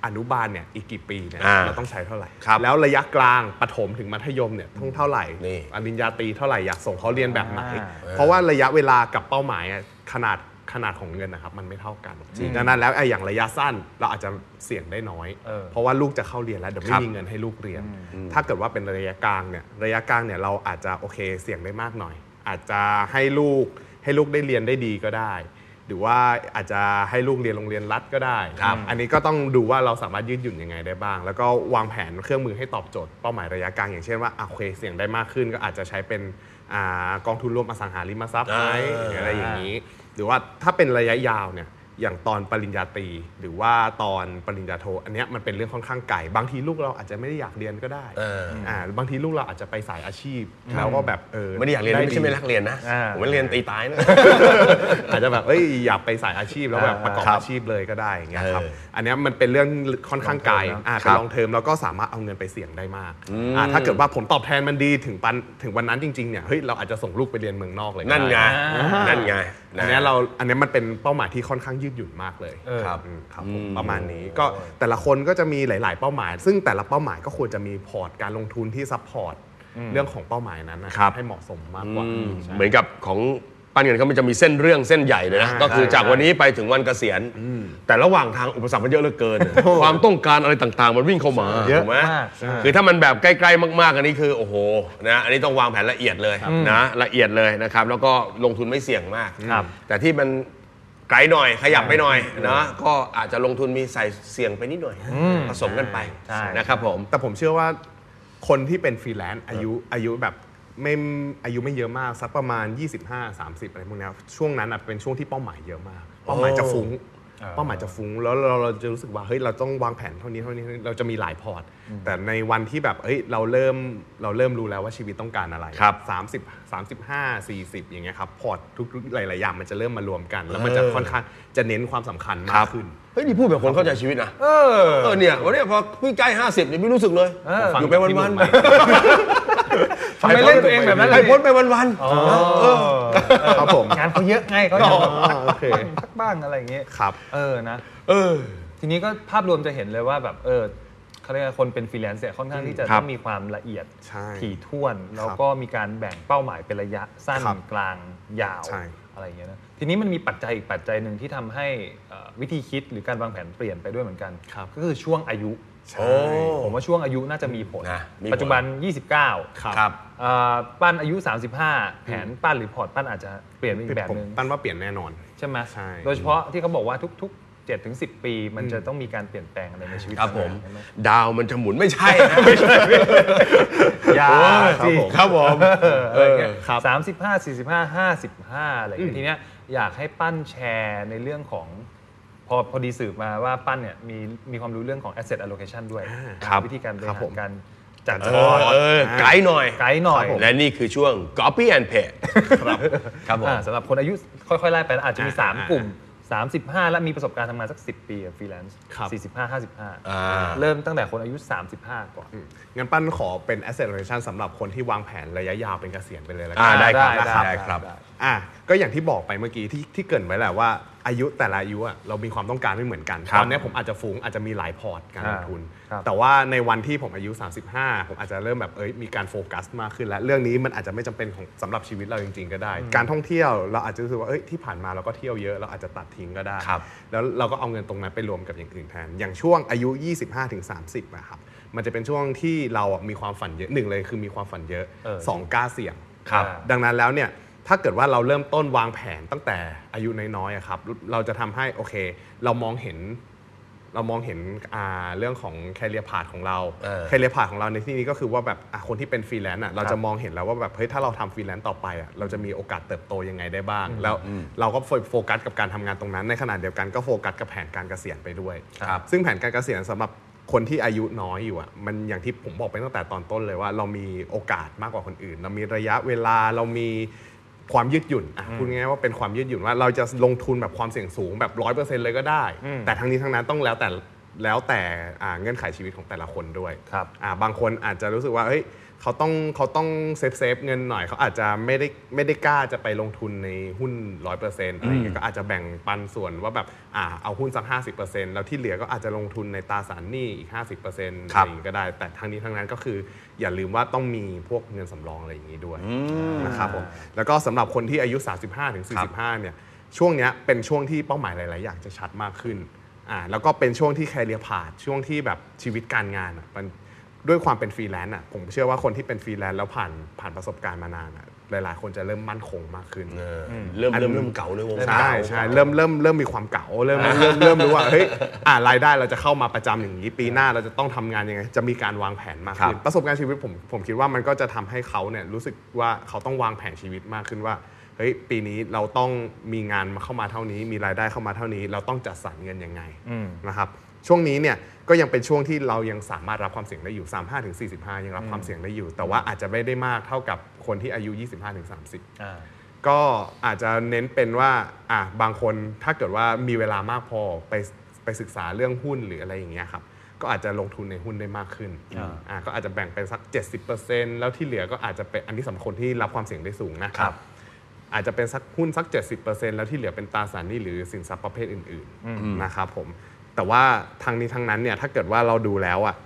S5: อนุบาลเนี่ยอีกกี่ปีเนี่ย
S4: อ่า
S5: เราต้องใช้เท่าไหร่
S4: ครับ
S5: แล้วระยะกลางประถมถึงมัธยมเนี่ยต้องเท่าไหร่
S4: นี่
S5: ปริญญาตรีเท่าไหร่อยากส่งเขาเรียนแบบไหน
S3: อ่า
S5: เพราะว่าระยะเวลากับเป้าหมายอะขนาด ขนาดของเงินนะครับมันไม่เท่ากันดังนั้นแล้วไอ้อย่างระยะสั้นเราอาจจะเสี่ยงได้น้อย
S3: เออ
S5: เพราะว่าลูกจะเข้าเรียนแล้วเดี๋ยว
S4: ค
S5: ไม่
S4: รับ
S5: มีเงินให้ลูกเรียน ถ้าเกิดว่าเป็นระยะกลางเนี่ยระยะกลางเนี่ยเราอาจจะโอเคเสี่ยงได้มากหน่อย อาจจะให้ลูกให้ลูกได้เรียนได้ดีก็ได้ หรือว่าอาจจะให้ลูกเรียนโรงเรียนรัฐก็ได้
S4: ครับ
S5: อันนี้ก็ต้องดูว่าเราสามารถยืดหยุ่นยังไงได้บ้าง แล้วก็วางแผนเครื่องมือให้ตอบโจทย์เป้าหมายระยะกลางอย่างเช่นว่าอะโอเคเสี่ยงได้มากขึ้นก็อาจจะใช้เป็นอ่ากองทุนรวมอสังหาริมทรัพย์ไหม
S4: อ่า
S5: หรืออะไรอย่างนี้ห รือว่าถ้าเป็นระยะยาวเนี่ย อย่างตอนปริญญาตรีหรือว่าตอนปริญญาโท อันเนี้ยมันเป็นเรื่องค่อนข้างไกลบางทีลูกเราอาจจะไม่ได้อยากเรียนก็ได้
S4: เออ
S5: อ่าบางทีลูกเราอาจจะไปสายอาชีพแล้วก็แบบเออ
S4: ไม่ได้อยากเรียนไม่ใช่ไม่รักเรียนนะ
S3: อ่า
S4: ผมไม่เรียนตีตายนะ
S5: อาจจะแบบเอ้ยอยากไปสายอาชีพแล้วแบบประกอบ
S4: ครับ
S5: อาชีพเลยก็ได้อย่างเงี้ยครับ
S4: เออ
S5: อันเนี้ยมันเป็นเรื่องค่อนข้างไกล
S3: Long term นะ
S5: อ่า
S4: ครั
S5: เป็น
S4: บ
S5: ลองเทอมแล้วก็สามารถเอาเงินไปเสี่ยงได้มากอ่าถ้าเกิดว่าผลตอบแทนมันดีถึงปันถึงวันนั้นจริงๆเนี่ยเฮ้ยเราอาจจะส่งลูกไปเรียนเมืองนอกเลยก็
S4: นั่นไง
S5: ด้
S4: นั่นไง
S5: อันเนี้ยเราอันเนี้ยมันเป็นเป้าหมายที่ค่อนข้างยืดหยุ่นมากเลย
S3: เออ
S4: ครับ
S5: อืมครับผมประมาณนี้ก็แต่ละคนก็จะมีหลาย ๆ เป้าหมาย ซึ่งแต่ละเป้าหมายก็ควรจะมีพอร์ตการลงทุนที่ซัพพอร์ตเรื่องของเป้าหมายนั้นนะ
S4: ครับ
S5: ให้เหมาะสมมากกว่า
S4: อืม
S5: ใช่
S4: เหมือนกับของปั้นเงินเขามันจะมีเส้นเรื่องเส้นใหญ่เลยนะ
S5: อ่า
S4: ก็คือ
S5: ใช่
S4: จากวันนี้ไปถึงวันเกษียณ แต่ระหว่างทางอุปสรรคมันเยอะเหลือเกิน ความต้องการอะไรต่างๆ มันวิ่งเข้ามา
S3: เยอะ
S4: ถูกไหม
S3: มากใช่
S4: คือถ้ามันแบบใกล้ๆมากๆอันนี้คือโอ้โหนะอันนี้ต้องวางแผนละเอียดเลยนะละเอียดเลยนะครับแล้วก็ลงทุนไม่เสี่ยงมาก
S3: ครับ
S4: แต่ที่มัน ไกลหน่อยขยับไปหน่อยนะก็อาจจะลงทุนมีใส่เสี่ยงไปนิดหน่อยผสมกันไป
S3: ใช่
S4: นะครับผม
S5: แต่ผมเชื่อว่าคนที่เป็นฟรีแลนซ์อายุอายุแบบไม่อายุไม่เยอะมาก สักประมาณ 25 30 อะไรพวกเนี้ยช่วงนั้นอะเป็นช่วงที่เป้าหมายเยอะมาก เป้าหมายจะฟุ้ง เป้าหมายจะฟุ้งแล้วเราเราจะรู้สึกว่าเฮ้ยเราต้องวางแผนเท่านี้เท่านี้เท่านี้เราจะมีหลายพอร์ต แต่ในวันที่แบบเฮ้ยเราเริ่มเราเริ่มรู้แล้วว่าชีวิตต้องการอะไร
S4: ครับ
S5: 30 35 40 อย่างเงี้ยครับพอร์ตทุกๆหลายๆอย่างมันจะเริ่มมารวมกัน แล้วมันจะค่อนข้างจะเน้นความสำคัญ
S4: ครั
S5: มาก
S4: บ
S5: ขึ้น
S4: เฮ้ยนี่พูดแบบคนเข้าใจชีวิตนะ
S3: เออ
S4: เออเนี่ยวันเนี้ยพอพี่ใกล้ห้าสิบเนี่ยไม่รู้สึกเลย
S3: เออ
S4: อยู่ไปวันๆ
S3: ทำ ไมเล่นตัวเองแบบนั้น
S4: ไป
S3: ล่ะ
S4: พ้นไปวัน
S3: อ๋อ
S5: ครับผม
S3: งานเขาเยอะไงเขาอยาก
S5: อ๋อโอเค
S3: พักบ้างอะไรอย่างเงี้ย
S5: ครับ
S3: เออนะ
S4: ๆเออ
S3: ทีนี้ก็ภาพรวมจะเห็นเลยว่าแบบเออเขาเรียกว่าคนเป็นฟรีแลนซ์เนี่ยค่อนข้างที่จะ
S4: ครั
S3: ต้
S4: บ
S3: องมีความละเอียด
S5: ใช่
S3: ถี่ถ้วน แล้วก็มีการแบ่งเป้าหมายเป็นระยะสั้น
S5: ครับ
S3: กลางยาว
S5: ใช่
S3: อะไรอย่างเงี้ยนะทีนี้มันมีปัจจัยอีกปัจจัยหนึ่งที่ทำให้เอ่อวิธีคิดหรือการวางแผนเปลี่ยนไปด้วยเหมือนกัน
S5: ครับ
S3: ก็คือช่วงอายุ
S5: ใช่
S4: โอ้
S3: ผมว่าช่วงอายุน่าจะมีผล
S4: นะมีผล
S3: ปัจจุบัน 29
S5: ครับ
S4: ครับ
S3: เอ่อปั้นอายุ 35 แผนปั้นหรือพอร์ตปั้นอาจจะเปลี่ยนไปอีกแบบ
S5: ผม
S3: หนึ่ง
S5: ตั้นว่าเปลี่ยนแน่นอน
S3: ใช่ไหม
S5: ใช่
S3: โดยเฉพาะที่เขาบอกว่าทุกๆ7ถึง10 ปี มันจะต้องมีการเปลี่ยนแปลงอะไรในชีวิต
S4: ครับผม
S3: ใช่ไห
S4: ดาวมันจะหมุนไม่ใช่นะไม่ใช่
S3: อยา
S5: ครับ
S3: สิ
S5: ผม
S4: ครับผม
S3: อะไรเงี้ย
S5: ครับ
S3: สามสิบห้าสี่สิบห้าห้าสิบห้าอะไรอย่างเงี้ยทีเนี้ยอยากให้ปั้นแชร์ในเรื่องของ พอพอดีสืบมาว่าปั้นเนี่ยมีมีความรู้เรื่องของ asset allocation ด้วย
S4: ครับ
S3: วิธีการบริ
S5: ครับ
S3: หา
S5: ผ
S3: ร
S5: ม
S3: การ จัด
S4: เอ
S3: พอ
S4: อ
S3: ร์ต
S4: เออไกด์หน่อย
S3: ไกด์หน่อย
S4: และนี่คือช่วง copy and paste ครับครับผม
S3: อ่าสำหรับคนอายุค่อยๆไล่ไปนะอาจจะมี
S5: อ่า
S3: 3กลุ่ม 35 และมีประสบการณ์ทำงานสัก 10 ปีกับฟรีแลนซ์
S5: ครับ
S3: 45
S4: อ่า
S3: 55 เริ่มตั้งแต่คนอายุ 35 ก่อน
S5: งั้นปั้นขอเป็น asset allocation สำหรับคนที่วางแผนระยะยาวเป็นเกษียณไปเลยแล้วกั
S4: อ่าได้ครับ
S3: ได้
S4: ได้
S3: ได้
S4: ครับ
S3: ได้
S5: อะก็อย่างที่บอกไปเมื่อกี้ที่ที่เกริ่นไว้แหละว่าอายุแต่ละอายุอะเรามีความต้องการไม่เหมือนกัน
S4: ครับ
S5: ตอนเนี้ยผมอาจจะฟุ้งอาจจะมีหลายพอร์ตการลงทุน
S3: ครับ
S5: แต่ว่าในวันที่ผมอายุ 35 ผมอาจจะเริ่มแบบเอ้ยมีการโฟกัสมากขึ้นแล้ว เรื่องนี้มันอาจจะไม่จำเป็นของสำหรับชีวิตเราจริง ๆ ก็ได้ การท่องเที่ยวเราอาจจะรู้สึกว่าเอ้ยที่ผ่านมาเราก็เที่ยวเยอะเราอาจจะตัดทิ้งก็ได้
S4: ครับ
S5: แล้วเราก็เอาเงินตรงนั้นไปรวมกับอย่างอื่นแทน อย่างช่วงอายุ 25-30อะครับมันจะเป็นช่วงที่เราอะมีความฝันเยอะหนึ่งเลยคือมีความฝันเยอะ
S3: เออ
S5: สองกล้าเสี่ยง
S3: ครับ
S5: ดังนั้นแล้วเนี่ย ถ้าเกิดว่าเราเริ่มต้นวางแผนตั้งแต่อายุน้อยๆอะครับ เราจะทำให้โอเค เรามองเห็น เรามองเห็นอ่าเรื่องของแคเรียพา t ของเรา
S4: เออ
S5: แคเรียพา t ของเราในที่นี้ก็คือว่าแบบอะคนที่เป็นฟรีแลนซ์อะเราจะมองเห็นแล้วว่าแบบเฮ้ยถ้าเราทำฟรีแลนซ์ต่อไปอะเราจะมีโอกาสเติบโตยังไงได้บ้าง แล้วเราก็โฟกัสกับการทำงานตรงนั้น ในขณะเดียวกันก็โฟกัสกับแผนการเกษียณไปด้วย
S4: ครับ
S5: ซึ่งแผนการเกษียณสำหรับคนที่อายุน้อยอยู่อะมันอย่างที่ผมบอกไปตั้งแต่ตอนต้นเลยว่า เรามีโอกาสมากกว่าคนอื่น เรามีระยะเวลาเรามี ความยืดหยุ่นอะพูดง่ายๆว่าเป็นความยืดหยุ่นว่าเราจะลงทุนแบบความเสี่ยงสูงแบบร้อยเปอร์เซนต์เลยก็ได้ แต่ทั้งนี้ทั้งนั้นต้องแล้วแต่แล้วแต่อ่าเงื่อนไขชีวิตของแต่ละคนด้วย
S3: ครับ
S5: อ่าบางคนอาจจะรู้สึกว่าเฮ้ย เขาต้องเขาต้อง save save เงินหน่อยเขาอาจจะไม่ได้ไม่ได้กล้าจะไปลงทุนในหุ้นร้อยเปอร์เซ็นต์อะไรเงี้ยก็อาจจะแบ่งปันส่วนว่าแบบอ่าเอาหุ้นสักห้าสิบเปอร์เซ็นต์แล้วที่เหลือก็อาจจะลงทุนในตราสารหนี้อีกห้าสิบเปอร์เซ็นต์
S4: ค
S5: อะ
S4: รับ
S5: ไรอย่างงี้ก็ได้ แต่ทั้งนี้ทั้งนั้นก็คืออย่าลืมว่าต้องมีพวกเงินสำรองอะไรอย่างนี้ด้วยนะครับผมแล้วก็สำหรับคนที่อายุ 35ถึง45เนี่ยช่วงเนี้ยเป็นช่วงที่เป้าหมายหลาย ๆ อย่างจะชัดมากขึ้นอ่าแล้วก็เป็นช่วงที่ career path ช่วงที่แบบชีวิตการงานอะมัน ด้วยความเป็นฟรีแลนซ์อะผมเชื่อว่าคนที่เป็นฟรีแลนซ์แล้วผ่านผ่านประสบการณ์มานานอะหลายๆ คนจะเริ่มมั่นคงมากขึ้น
S4: เออเริ่มเริ่มเริ่มเก่าในวงการ
S5: ใช่ใช่เริ่มเริ่มเริ่มมีความเก่าเริ่มเริ่มเริ่มรู้ว่าเฮ้ยอ่ารายได้เราจะเข้ามาประจำอย่างนี้ปีหน้าเราจะต้องทำงานยังไงจะมีการวางแผนมากขึ้น
S4: ครับ
S5: ประสบการณ์ชีวิตผมผมคิดว่ามันก็จะทำให้เขาเนี่ยรู้สึกว่าเขาต้องวางแผนชีวิตมากขึ้นว่าเฮ้ยปีนี้เราต้องมีงานมาเข้ามาเท่านี้ มีรายได้เข้ามาเท่านี้ เราต้องจัดสรรเงินยังไง
S3: อืม
S5: นะครับช่วงนี้เนี่ย ก็ยังเป็นช่วงที่เรายังสามารถรับความเสี่ยงได้อยู่ 35ถึง45 ยังรับความเสี่ยงได้อยู่ แต่ว่าอาจจะไม่ได้มากเท่ากับคนที่อายุ 25ถึง30
S3: อ่า
S5: ก็อาจจะเน้นเป็นว่าอะบางคนถ้าเกิดว่ามีเวลามากพอไปไปศึกษาเรื่องหุ้นหรืออะไรอย่างเงี้ยครับก็อาจจะลงทุนในหุ้นได้มากขึ้น
S3: อ่า
S5: อะก็อาจจะแบ่งเป็นสัก 70%แล้วที่เหลือก็อาจจะเป็นอันที่สำคัญคนที่รับความเสี่ยงได้สูงนะครับอาจจะเป็นสักหุ้นสัก 70%แล้วที่เหลือเป็นตราสารหนี้หรือสินทรัพย์ประเภทอื่นๆนะครับผม แต่ว่าทางนี้ทางนั้นเนี่ยถ้าเกิดว่าเราดูแล้วอะ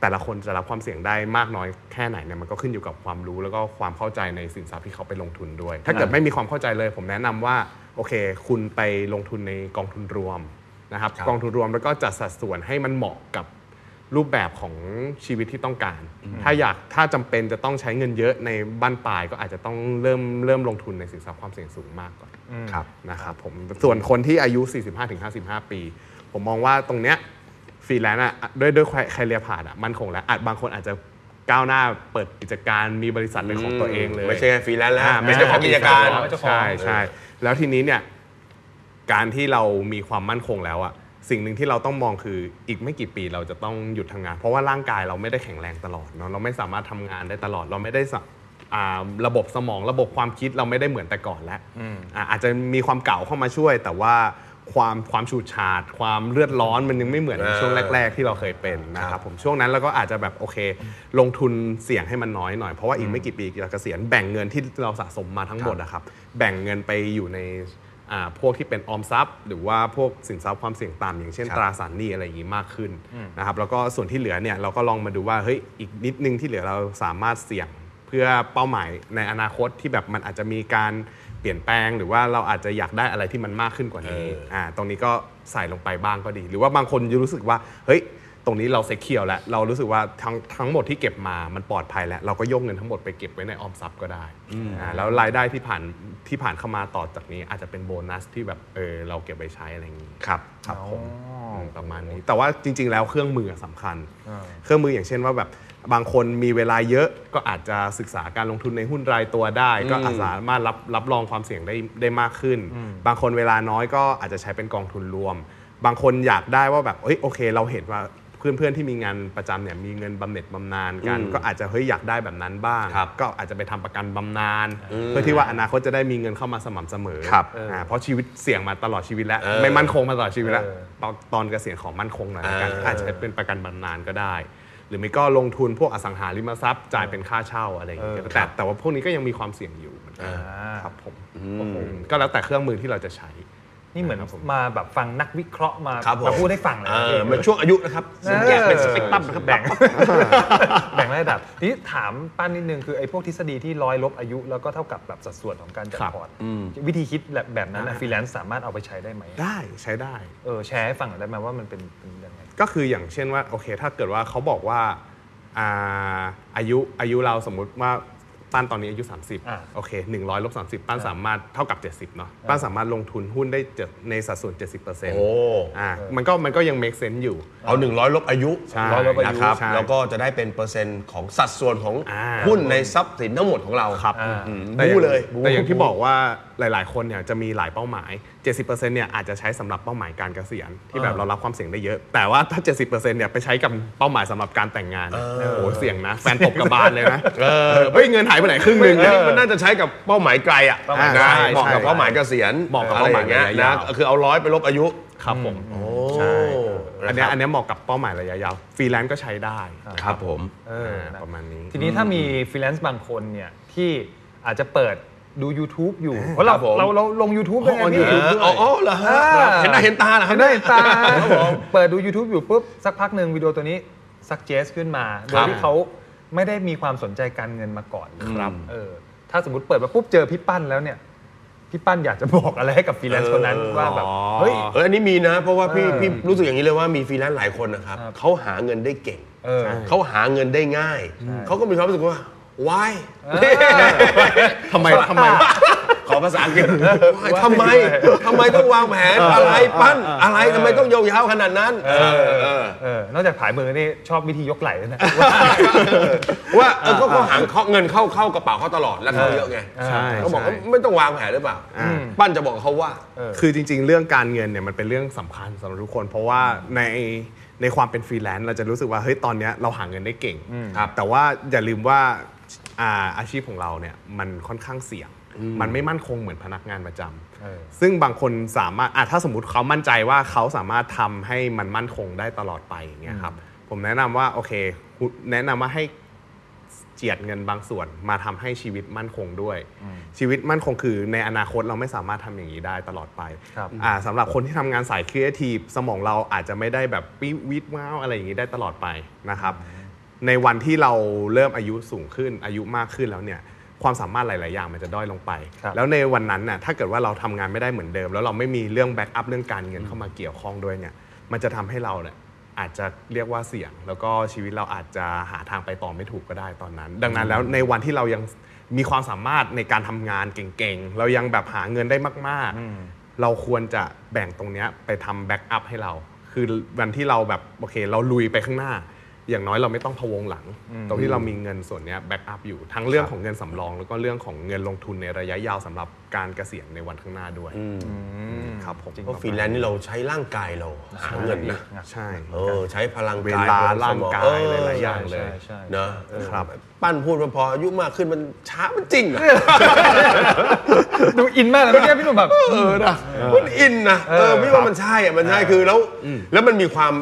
S5: แต่แต่ละคนจะรับความเสี่ยงได้มากน้อยแค่ไหนเนี่ยมันก็ขึ้นอยู่กับความรู้แล้วก็ความเข้าใจในสินทรัพย์ที่เขาไปลงทุนด้วย ถ้าเกิดไม่มีความเข้าใจเลย ผมแนะนำว่าโอเค คุณไปลงทุนในกองทุนรวมนะครับ
S4: ครับ
S5: กองทุนรวมแล้วก็จัดสัดส่วนให้มันเหมาะกับ รูปแบบของชีวิตที่ต้องการ ถ้าอยากถ้าจำเป็นจะต้องใช้เงินเยอะในบั้นปลายก็อาจจะต้องเริ่มเริ่มลงทุนในสินทรัพย์ความเสี่ยงสูงมากก่อน
S4: ครับ
S5: นะครับผมส่วนคนที่อายุ 45-55 ปี ผมมองว่าตรงเนี้ยฟรีแลนซ์อะด้วยด้วย career path อะมั่นคงแล้วอาจบางคนอาจจะก้าวหน้าเปิดกิจการมีบริษัทเป็นของตัวเองเลย
S4: ไม่ใช่แค่ฟรีแลนซ์แล้ว
S5: อ่า
S4: ไม่ใช่ของกิจการ
S3: เจ้าของ
S5: ใช่ใช่แล้วทีนี้เนี่ยการที่เรามีความมั่นคงแล้วอะ สิ่งหนึ่งที่เราต้องมองคืออีกไม่กี่ปีเราจะต้องหยุดทำงาน เพราะว่าร่างกายเราไม่ได้แข็งแรงตลอดเนาะเราไม่สามารถทำงานได้ตลอดเราไม่ได้สะอ่าระบบสมองระบบความคิดเราไม่ได้เหมือนแต่ก่อนแล้วอ่าอาจจะมีความเก่าเข้ามาช่วย แต่ว่าความความฉูดฉาด ความเลือดร้อนมันยังไม่เหมือน
S4: อ่า
S5: ช่วงแรก ๆ ที่เราเคยเป็นนะค
S4: ครั
S5: รับบผมช่วงนั้นเราก็อาจจะแบบโอเค ลงทุนเสี่ยงให้มันน้อยหน่อย เพราะว่าอีกไม่กี่ปีเราเกษียณแบ่งเงินที่เราสะสมมาทั้งหมดนะครับแบ่งเงินไปอยู่ในอ่า พวกที่เป็นออมทรัพย์ หรือว่าพวกสินทรัพย์ความเสี่ยงต่ำอย่างเช่น
S4: ครับ
S5: ตราสารหนี้อะไรอย่างนี้มากขึ้นนะครับแล้วก็ส่วนที่เหลือเนี่ยเราก็ลองมาดูว่าเฮ้ยอีกนิดนึงที่เหลือเราสามารถเสี่ยงเพื่อเป้าหมายในอนาคตที่แบบมันอาจจะมีการเปลี่ยนแปลง หรือว่าเราอาจจะอยากได้อะไรที่มันมากขึ้นกว่านี้
S4: เอออ่
S5: อ่าตรงนี้ก็ใส่ลงไปบ้างก็ดี หรือว่าบางคนจะรู้สึกว่าเฮ้ย ตรงนี้เราเซ็กเคียวแล้วเรารู้สึกว่าทั้งทั้งหมดที่เก็บมามันปลอดภัยแล้ว เราก็ยกเงินทั้งหมดไปเก็บไว้ในออมทรัพย์ก็ได้อ่าแล้วรายได้ที่ผ่านที่ผ่านเข้ามาต่อจากนี้ อาจจะเป็นโบนัสที่แบบเออเราเก็บไว้ใช้อะไรอย่างนี้
S4: ครับ
S5: ครับผมมประมาณนี้แต่ว่าจริง ๆ แล้วเครื่องมือสำคัญ เครื่องมืออย่างเช่นว่าแบบบางคนมีเวลาเยอะก็อาจจะศึกษาการลงทุนในหุ้นรายตัวได้ ก็อาจสามารถรับรับรองความเสี่ยงได้ได้มากขึ้น บางคนเวลาน้อยก็อาจจะใช้เป็นกองทุนรวม บางคนอยากได้ว่าแบบเอ้ยโอเค เราเห็นว่าเพื่อนๆที่มีงานประจำเนี่ยมีเงินบำเหน็จบำนาญกัน
S4: อืม
S5: ก็อาจจะเฮ้ยอยากได้แบบนั้นบ้าง
S4: ครับ
S5: ก็อาจจะไปทำประกันบำนาญเพื่อที่ว่าอนาคตจะได้มีเงินเข้ามาสม่ำเสมอ
S4: ครับ
S5: อ่าเพราะชีวิตเสี่ยงมาตลอดชีวิตแล้ว
S4: เออ
S5: ไม่มั่นคงมาตลอดชีวิตแล้ว
S3: เออ
S5: ตอนตอนเกษียณของมั่นคงหน่อยละกัน
S4: เออ
S5: อาจจะเป็นประกันบำนาญก็ได้หรือไม่ก็ลงทุนพวกอสังหาริมทรัพย์จ่ายเป็นค่าเช่าอะไรอย่างเงี้ย
S3: เออ
S5: แต่แต่ว่าพวกนี้ก็ยังมีความเสี่ยงอยู่เหมือนกัน
S3: อ่า
S5: ครับผมโอ้โหก็แล้วแต่เครื่องมือที่เราจะใช้
S3: นี่เหมือน
S5: ครับผม
S3: มาแบบฟังนักวิเคราะห์มา
S4: ครับผม
S3: มาพูดให้ฟังเลย
S4: เอ
S3: นะ
S4: อ
S3: พี่
S4: มันช่วงอายุนะครับแยกเป็นสเปกตรัมนะครับ
S3: แบ่ง แบ่งระดับทีนี้ถามป้านนิดนึงคือไอ้พวกทฤษฎีที่ร้อยลบอายุ แล้วก็เท่ากับแบบสัดส่วนของการจัด
S5: ครับ
S3: พอร์ตวิธีคิดแบบแบบนั้นฟรีแลนซ์สามารถเอาไปใช้ได้ไหม
S5: ได้ใช้ได้
S3: เออแชร์ให้ฟังหน่อยได้ไหมว่ามันเป็นเป็นยังไง
S5: ก็คืออย่างเช่นว่าโอเคถ้าเกิดว่าเขาบอกว่าอ่าอายุอายุเราสมมุติว่า ป้านตอนนี้อายุ
S3: อ่า
S5: 30 โอเค 100ลบ30 ป้านสามารถเท่ากับ 70 เนาะป้านสามารถลงทุนหุ้นได้เจ็ดในสัดส่วน 70%
S4: โอ้
S5: อ่ามันก็มันก็ยัง make sense อยู่
S4: เอา 100 ลบอายุ
S5: ใช่
S3: ร้อยลบอายุ
S4: นะครับ
S5: ใช่
S4: แล้วก็จะได้เป็นเปอร์เซ็นต์ของสัดส่วนของ
S5: อ่า
S4: หุ้นในทรัพย์สินทั้งหมดของเรา
S5: ครับ
S3: อ่า
S4: อืม
S5: แต่อาง
S4: บู๊เลย
S5: แต่อย่างที่บอกว่าหลาย ๆ คนเนี่ยจะมีหลายเป้าหมาย 70%เนี่ยอาจจะใช้สำหรับเป้าหมายการเกษียณที่แบบเรารับความเสี่ยงได้เยอะ แต่ว่าถ้า 70%เนี่ยไปใช้กับเป้าหมายสำหรับการแต่งงานโอ้โหเสี่ยงนะแฟนตบกระบาลเลยนะเฮ้ยเงินหายไปไหนครึ่งหนึ่ง
S4: อัน
S5: เนี่ย
S4: นี้มันน่าจะใช้กับเป้าหมายไกลอะ
S5: เป้าหมาย
S4: นะ
S5: ใช่
S4: เหมาะกับ
S5: ใช่
S4: เป้าหมายเกษียณ
S5: เหมาะกับเป้าหมาย
S4: อะไรองเงี้ย
S5: ระยะยา
S4: นะ
S5: ว
S4: คือเอาร้อยไปลบอายุ
S5: ครับผม
S4: โอ้
S5: ใช่อันเนี้ย
S4: นะครับ
S5: อันเนี้ยเหมาะกับเป้าหมายระยะยาวฟรีแลนซ์ก็ใช้ได้
S4: ครับผม
S3: เออ
S5: อ่า
S3: นะ
S5: ประมาณนี้
S3: ทีนี้ถ้ามีฟรีแลนซ์บางคนเนี่ยที่อาจจะเปิด ดู YouTube อยู่เพราะเรา
S4: ครับผม
S3: เราเราลง YouTube ด้วยไง
S5: อ๋อ
S3: พี่
S5: YouTube
S4: เอออ๋ออ๋อเหรอฮะ
S3: อ่า
S4: เห็นหน้าเห็นตาเหรอครับ
S3: เห็นได้เห็นตาเปิดดู YouTube อยู่ปุ๊บ สักพักหนึ่งวิดีโอตัวนี้ suggest ขึ้นมา โดยที่เขาไม่ได้มีความสนใจการเงินมาก่อน
S5: ครับ
S3: เออถ้าสมมติเปิดมาปุ๊บเจอพี่ปั้นแล้วเนี่ย พี่ปั้นอยากจะบอกอะไรให้กับฟรีแลนซ์คนนั้นว่าแบบ
S5: อ๋อ
S3: เฮ้ย
S4: เอออันนี้มีนะ เพราะว่าพี่
S3: เออ
S4: พี่รู้สึกอย่างนี้เลยว่ามีฟรีแลนซ์หลายคนนะครับ
S3: ครับ
S4: เขาหาเงินได้เก่ง
S3: เออ
S4: เขาหาเงินได้ง่าย เขาก็มีความรู้สึกว่า why
S5: ทำไมทำไม
S4: ขอภาษาอังกฤษ Why ทำไมทำไมต้องวางแผนอะไรปั้นอะไรทำไมต้องยาวๆขนาดนั้นเออเออ
S3: เออนอกจากผายมือนี่ชอบวิธียกไหล่ด้วยนะ
S4: ว่าเออก็เขาหาเขาเงินเข้าเข้ากระเป๋าเขาตลอดแล้วเขาเยอะไง
S5: ใช่
S4: เขาบอก
S5: ใช่
S4: ว่าไม่ต้องวางแผนหรือเปล่า
S5: อ่า
S4: ปั้นจะบอกเขาว่า
S5: คือจริง ๆ เรื่องการเงินเนี่ยมันเป็นเรื่องสำคัญสำหรับทุกคน เพราะว่าในในความเป็นฟรีแลนซ์เราจะรู้สึกว่าเฮ้ยตอนเนี้ยเราหาเงินได้เก่ง
S4: ครับ
S5: แต่ว่าอย่าลืมว่า อ่าอาชีพของเราเนี่ยมันค่อนข้างเสี่ยง มันไม่มั่นคงเหมือนพนักงานประจำ
S3: เออ
S5: ซึ่งบางคนสามารถอะถ้าสมมติเขามั่นใจว่าเขาสามารถทำให้มันมั่นคงได้ตลอดไปอย่างเงี้ยครับผมแนะนำว่าโอเคคุณแนะนำว่าให้เจียดเงินบางส่วนมาทำให้ชีวิตมั่นคงด้วย ชีวิตมั่นคงคือในอนาคตเราไม่สามารถทำอย่างนี้ได้ตลอดไป
S3: ครับ
S5: อ่าสำหรับคนที่ทำงานสายครีเอทีฟสมองเราอาจจะไม่ได้แบบ vivid wow อะไรอย่างนี้ได้ตลอดไปนะครับ ในวันที่เราเริ่มอายุสูงขึ้นอายุมากขึ้นแล้วเนี่ยความสามารถหลาย ๆ อย่างมันจะด้อยลงไป
S3: ครับ
S5: แล้วในวันนั้นน่ะถ้าเกิดว่าเราทำงานไม่ได้เหมือนเดิม แล้วเราไม่มีเรื่อง backup เรื่องการเงินเข้ามาเกี่ยวข้องด้วยเนี่ยมันจะทำให้เราเนี่ยอาจจะเรียกว่าเสี่ยง แล้วก็ชีวิตเราอาจจะหาทางไปต่อไม่ถูกก็ได้ตอนนั้น ดังนั้นแล้วในวันที่เรายังมีความสามารถในการทำงานเก่ง ๆ เรายังแบบหาเงินได้มาก ๆ เราควรจะแบ่งตรงเนี้ยไปทำแบ็กอัพให้เรา คือวันที่เราแบบโอเค เราลุยไปข้างหน้า อย่างน้อยเราไม่ต้องพะวงหลัง ตรงที่เรามีเงินส่วนเนี้ยแบ็กอัพอยู่ทั้งเรื่องของเงินสำรอง แล้วก็เรื่องของเงินลงทุนในระยะยาวสำหรับการเกษียณในวันข้างหน้าด้วยครับผม
S4: เพราะฟรีแลนซ์นี่เราใช้ร่างกายเราหาเงินนะ
S5: ใช่
S4: เออใช้พลัง
S5: เว
S4: กาย
S5: ลา
S4: พลั
S5: ร่าง
S4: สม
S5: กาย
S4: เออ
S5: หลายๆอย่างเลย
S3: ใช่ใช่
S4: เนอะ
S5: ครับ
S4: ปั้นพูดว่าพออายุมากขึ้นมันช้ามันจริงเหรอ
S3: ดูอินมากเลยเมื่อกี้พี่หนุ่มแบบ
S4: เออนะมันอินนะเออพี่ว่ามันใช่อะมันใช่คือแล้วแล้วมันมีความ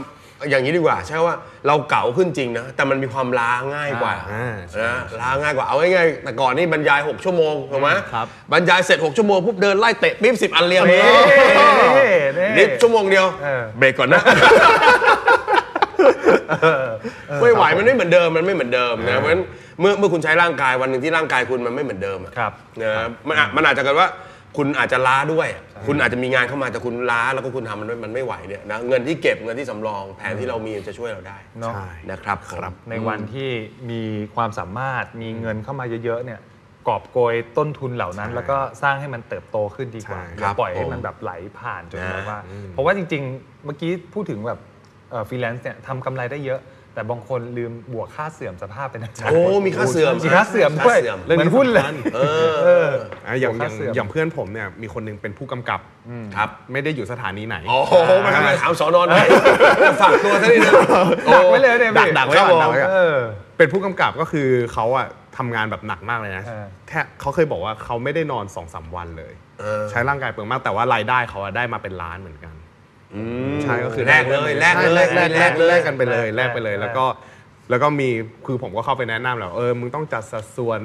S4: อย่างนี้ดีกว่า ใช่ว่าเราเก่งขึ้นจริงนะ แต่มันมีความล้าง่ายกว่า
S5: อ่าใช่
S4: นะล้าง่ายกว่าเอาง่ายๆแต่ก่อนนี่บรรยาย 6 ชั่วโมงถูกไหม
S5: ครับ
S4: บรรยายเสร็จ 6 ชั่วโมงปุ๊บเดินไล่เตะปิ๊บสิบอันเรียง
S3: เน่เน่
S4: นิดชั่วโมงเดียว
S3: เออ
S4: เบรกก่อนนะ ไม่ไหวมันไม่เหมือนเดิมมันไม่เหมือนเดิมนะเพราะฉะนั้นเมื่อเมื่อคุณใช้ร่างกายวันหนึ่งที่ร่างกายคุณมันไม่เหมือนเดิมอะ
S3: ครับ
S4: นะมันอาจมันอาจจะเกิดว่า คุณอาจจะล้าด้วย คุณอาจจะมีงานเข้ามาแต่คุณล้าแล้วก็คุณทำมันไม่มันไม่ไหวเนี่ยนะเงินที่เก็บเงินที่สำรองแผนที่เรามีจะช่วยเราได้
S3: เนาะ
S5: ใช่
S4: นะครับ
S5: ครับ
S3: ในวันที่มีความสามารถมีเงินเข้ามาเยอะๆเนี่ยกอบโกยต้นทุนเหล่านั้น
S5: ใช่
S3: แล้วก็สร้างให้มันเติบโตขึ้นดีกว่า
S5: ใช่
S3: อย่าปล่อยให้
S4: ผม
S3: มันแบบไหลผ่านจน
S4: นะ
S3: แบบว่า เพราะว่าจริงๆ เมื่อกี้พูดถึงแบบฟรีแลนซ์เนี่ยทำกำไรได้เยอะ แต่บางคนลืมบวกค่าเสื่อมสภาพไปนะ
S4: โอ้มีค่าเสื่อม
S3: มีค่าเสื่อมด้วย
S4: ค่าเสื่อม
S3: เหมือนหุ้นเลย
S4: เออ
S3: เออ
S5: อะอย่าง
S3: บวก
S5: อ
S3: ค่า
S5: ย่าง
S3: เสื่อม
S5: อย่างเพื่อนผมเนี่ยมีคนหนึงเป็นผู้กำกับ
S4: ครับ
S5: ไม่ได้อยู่สถานีไหน
S4: โอ้โหมาทำไมถามสอนอนไหนฝากตัวซะนิดนึง
S3: ดักไว้เลยเนี่ย
S5: ดัก
S3: พี่
S5: ดักไว้
S4: ครับ
S5: ก่อน
S4: ผม
S5: ดักไว้ก่อน
S3: เออ
S5: เป็นผู้กำกับก็คือเขาอะทำงานแบบหนักมากเลยนะ
S3: เออ
S5: แค่เขาเคยบอกว่าเขาไม่ได้นอนสองสามวันเลย
S4: เออ
S5: ใช้ร่างกายเปลืองมากแต่ว่ารายได้เขาอะได้มาเป็นล้านเหมือนกัน ใช่ก็คือ
S4: แลกเลยแลกเลย
S5: แลกแลกแลก
S4: แลกเลย
S5: แลกกันไปเลย
S3: แล
S5: แล
S3: ก
S5: กไปเลย
S3: แลก
S5: แล้วก็แล้วก็มีคือผมก็เข้าไปแนะนำแหล้วเออมึงต้องจัดสัดส่วน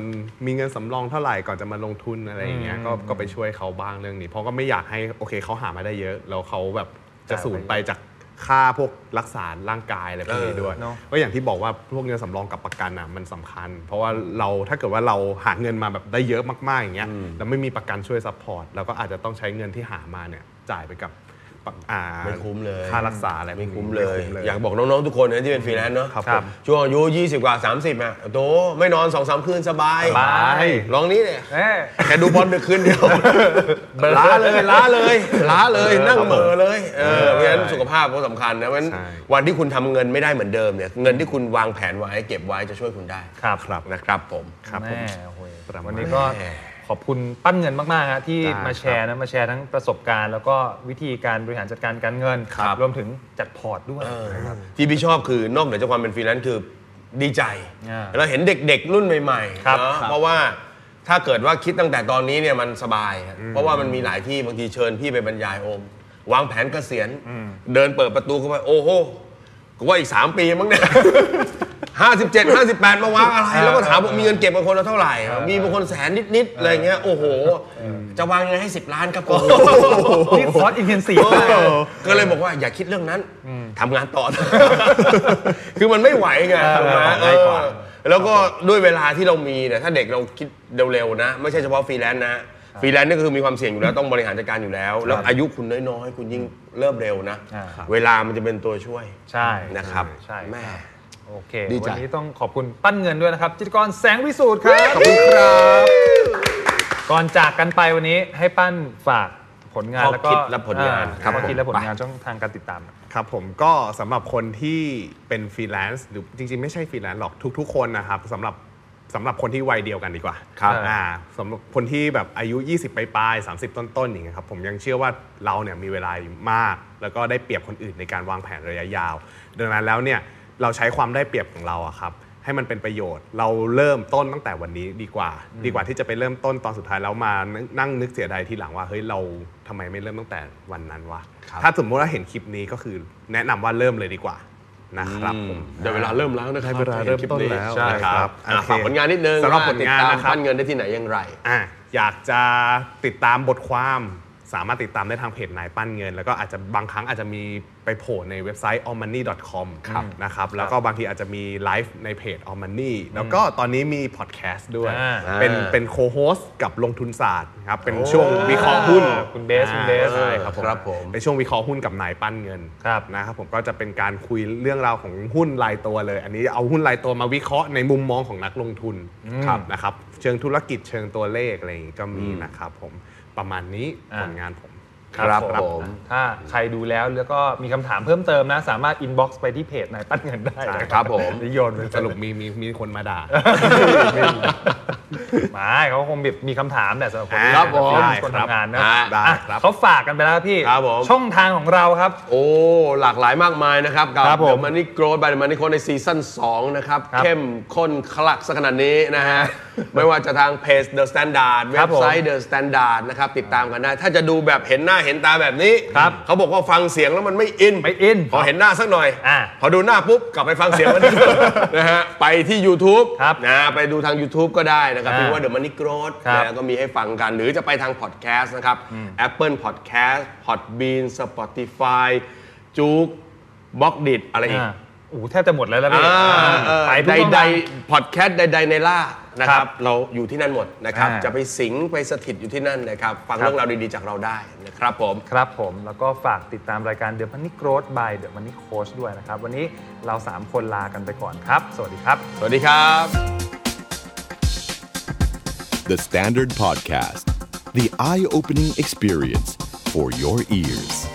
S5: มีเงินสำรองเท่าไหร่ก่อนจะมาลงทุนอะไรอย่างเงี้ยก็ก็ไปช่วยเขาบ้างเรื่องนี้ เพราะก็ไม่อยากให้โอเคเขาหามาได้เยอะ แล้วเขาแบบจะสูญไปจากค่าพวกรักษาร่างกายอะไรพวกนี้ด้วย
S3: เออเนอะ
S5: ก็อย่างที่บอกว่าพวกเงินสำรองกับประกันอะมันสำคัญ เพราะว่าเราถ้าเกิดว่าเราหาเงินมาแบบได้เยอะมากๆอย่างเงี้ยแล้วไม่มีประกันช่วยซัพพอร์ตเราก็อาจจะต้องใช้เงินที่หามาเนี่ยจ่ายไปกับประ อ่า
S4: ไม่คุ้มเลย
S5: ค่ารักษาอะไร
S4: ไม่
S5: พวกนี้
S4: คุ้มเลย
S5: ไอ
S4: ยากบอกน้องๆทุกคนนะที่เป็นฟรีแลนซ์เนาะ
S5: ครับ
S3: ครับ
S5: ผม
S4: ช่วงอายุ 20 กว่า 30อะโตไม่นอน2อสคืนสบาย
S3: สบาย
S4: ลองนี้เนี่ย
S3: เอ้ย
S4: แค่ดูบอลไปคืนเดียวล้าเลยล้าเลยล้าเลยนั่งเหม่อเลยเออเพราะฉะนั้นสุขภาพก็สำคัญนะเพราะฉะนั้น
S5: ใช่
S4: วันที่คุณทำเงินไม่ได้เหมือนเดิมเนี่ยเงินที่คุณวางแผนไว้เก็บไว้จะช่วยคุณได้
S3: ครับ
S5: ครับ
S4: นะครับผม
S5: ครับผม
S3: แม่โอ้ย
S5: ประมาณ
S3: วันนี้ก็
S4: แม่
S3: ขอบคุณปั้นเงินมากๆฮะที่
S5: ได้
S3: มาแชร์นะมาแชร์ทั้งประสบการณ์ แล้วก็วิธีการบริหารจัดการการเงิน
S4: ครับ
S3: รวมถึงจัดพอร์ตด้วย
S4: ที่พี่ชอบคือนอกเหนือจากความเป็นฟรีแลนซ์คือดีใจ
S3: อ่า
S4: เราเห็นเด็กๆ รุ่นใหม่ๆ
S3: ครับ
S4: เนอะ
S3: ครับ
S4: เพราะว่าถ้าเกิดว่าคิดตั้งแต่ตอนนี้เนี่ยมันสบายครับเพราะว่ามันมีหลายที่บางทีเชิญพี่ไปบรรยายโอม วางแผนเกษียณ เดินเปิดประตูเข้าไปโอ้โหกูว่าอีก 3 ปีมั้งเนี่ย ห้าสิบเจ็ดห้าสิบแปดมาวางอะไร แล้วก็ถามว่ามีเงินเก็บบางคนละเท่าไหร่มีบางคนแสนนิดๆอะไรเงี้ยโอ้โห จะวางยังไงให้สิบล้านครับโอ้โห
S3: นี่คอร์ส intensive มาก
S4: ก็เลยบอกว่าอย่าคิดเรื่องนั้นทำงานต่อ คือมันไม่ไหวไง
S3: เออ
S4: ถูกไหม
S3: ง่ายกว่า
S4: เออแล้วก็ด้วยเวลาที่เรามีเนี่ยถ้าเด็กเราคิดเร็วๆนะ ไม่ใช่เฉพาะฟรีแลนซ์นะฟรีแลนซ์นี่ก็คือมีความเสี่ยงอยู่แล้วต้องบริหารจัดการอยู่แล้ว แล้วอายุคุณน้อยๆ คุณยิ่งเริ่มเร็วนะ
S3: อ่าครับ
S4: เวลามันจะเป็นตัวช่วย
S3: ใช่
S4: นะครับ
S3: ใช่
S4: แม่
S3: โอเค
S4: ดีใจ
S3: วันนี้ต้องขอบคุณปั้นเงินด้วยนะครับ จิตรกรแสงวิสูตรครับ
S5: ขอบคุณครับ
S3: ก่อนจากกันไปวันนี้ให้ปั้นฝากผลงาน
S4: ข้อ
S3: แล้วก็
S4: คิดและผลงาน
S3: อ่
S4: ครับ
S3: ข้อคิดและผลงาน
S4: ไป
S3: ช่องทางการติดตาม
S5: ครับผมก็สำหรับคนที่เป็นฟรีแลนซ์หรือจริง ๆ ไม่ใช่ฟรีแลนซ์หรอกทุก ๆ คนนะครับสำหรับสำหรับคนที่วัยเดียวกันดีกว่า
S3: ครับ
S5: อ่าสำหรับคนที่แบบอายุ 20ปลายๆ30 ต้น ๆ อย่างเงี้ยครับผมยังเชื่อว่าเราเนี่ยมีเวลาอยู่มาก แล้วก็ได้เปรียบคนอื่นในการวางแผนระยะยาว ดังนั้นแล้วเนี่ย เราใช้ความได้เปรียบของเราอะครับให้มันเป็นประโยชน์ เราเริ่มต้นตั้งแต่วันนี้ดีกว่า ดีกว่าที่จะไปเริ่มต้นตอนสุดท้ายแล้วมานั่งนึกเสียดายทีหลังว่าเฮ้ยเราทำไมไม่เริ่มตั้งแต่วันนั้นวะ
S4: ครับ
S5: ถ้าสมมติว่าเห็นคลิปนี้ก็คือแนะนำว่าเริ่มเลยดีกว่านะครับผม
S4: เดี๋ยวเวลาเริ่มแล้วนะครับ
S5: เวลาเริ่มต้นแล้ว
S4: ใช่ครับ
S5: ใช่ครับ
S4: อะฝากผลงานนิดนึง
S5: สำหรับ
S4: ว่
S5: ผลงาน
S4: ติดตม
S5: นะครับ
S4: ปั้นเงินได้ที่ไหนอย่างไร
S5: อะอยากจะติดตามบทความ สามารถติดตามได้ทางเพจนายปั้นเงิน แล้วก็อาจจะบางครั้งอาจจะมีไปโผล่ในเว็บไซต์ allmoney.com นะครับแล้วก็บางทีอาจจะมีไลฟ์ในเพจ allmoney แล้วก็ตอนนี้มีพอดแคสต์ด้วย
S3: อ่า
S5: เป็นเป็นโคโฮสกับลงทุนศาสตร์ครับเป็นช่วงวิเคราะห์หุ้น
S3: คุณเบสคุณเบส
S5: ใช่ครับผม
S4: ครับผม
S5: เป็นช่วงวิเคราะห์หุ้นกับนายปั้นเงิน
S3: ครับ
S5: นะครับผมก็จะเป็นการคุยเรื่องราวของหุ้นรายตัวเลย อันนี้เอาหุ้นรายตัวมาวิเคราะห์ในมุมมองของนักลงทุนครับนะครับเชิงธุรกิจเชิงตัวเลขอะไรอย่างงี้ก็มีนะครับผม ประมาณนี้
S3: อ่า
S5: ผลงานผม
S4: ครับ
S3: ผม
S4: ผม
S3: ถ้าใครดูแล้วแล้วก็มีคำถามเพิ่มเติมนะ สามารถ inbox ไปที่เพจนายปั้นเงินได้
S5: ใช่
S4: ครับผม
S3: นิยนไป
S5: สรุปมีมีมีคนมาด่า
S3: หมาเขาคงแบบมีคำถามแหละสำหรับคน
S5: ครับ
S3: ที่
S5: ผม
S3: เป็นคน
S5: ได้ครับ
S3: ทำงานนะ
S5: ได้
S3: อะ
S5: ครับ
S3: เขาฝากกันไปแล้วพี่
S4: ครับผม
S3: ช่องทางของเราครับ
S4: โอ้หลากหลายมากมายนะครับกับ
S3: ครับผม
S4: The Money Growth by The Money Coach ในซีซั่น2นะครับ
S3: ครับ
S4: เข้มข้นคลักสักขนาดนี้นะฮะ ไม่ว่าจะทางเพจ The Standard
S3: ค
S4: เว็
S3: รับบผม
S4: ไซต์ The Standard นะครับติดตามกันได้ ถ้าจะดูแบบเห็นหน้าเห็นตาแบบนี้
S3: ครับ
S4: เขาบอกว่าฟังเสียงแล้วมันไม่อิน
S3: ไม่อิน
S4: พอเห็นหน้าสักหน่อย
S3: อ่า
S4: พอดูหน้าปุ๊บ กลับไปฟังเสียงมันนะฮะไปที่ YouTube
S3: ครับ
S4: นะไปดูทาง YouTube ก็ได้นะครับ
S3: อ่า
S4: พิมพ์ว่า The Money Growth
S3: ครับ
S4: นะก็มีให้ฟังกัน หรือจะไปทางพอดแคสต์นะครับ Apple Podcast Podbean Spotify จูกบล็อกดิอะไรอีก
S3: อ่า โอ้โหแทบจะหมดแล้วแล้วพี่
S4: อ่าเออ
S3: ไปทุก
S4: ใด
S3: ช่อง
S4: ใด
S3: ทาง
S4: พอดแคสต์ใดๆในล่านะค
S3: ครั
S4: รับ
S3: บ
S4: เราอยู่ที่นั่นหมดนะครับ
S3: อ่า
S4: จะไปสิงไปสถิตอยู่ที่นั่นนะครับ ฟัง
S3: ครับ
S4: เรื่องราวดีๆจากเราได้นะครับผม
S3: ครับผมแล้วก็ฝากติดตามรายการ The Money Growth by The Money Coach ด้วยนะครับ วันนี้เรา 3 คนลากันไปก่อนครับ สวัสดีครับ
S4: สวัสดีครับ
S1: The Standard Podcast, the eye opening experience for your ears.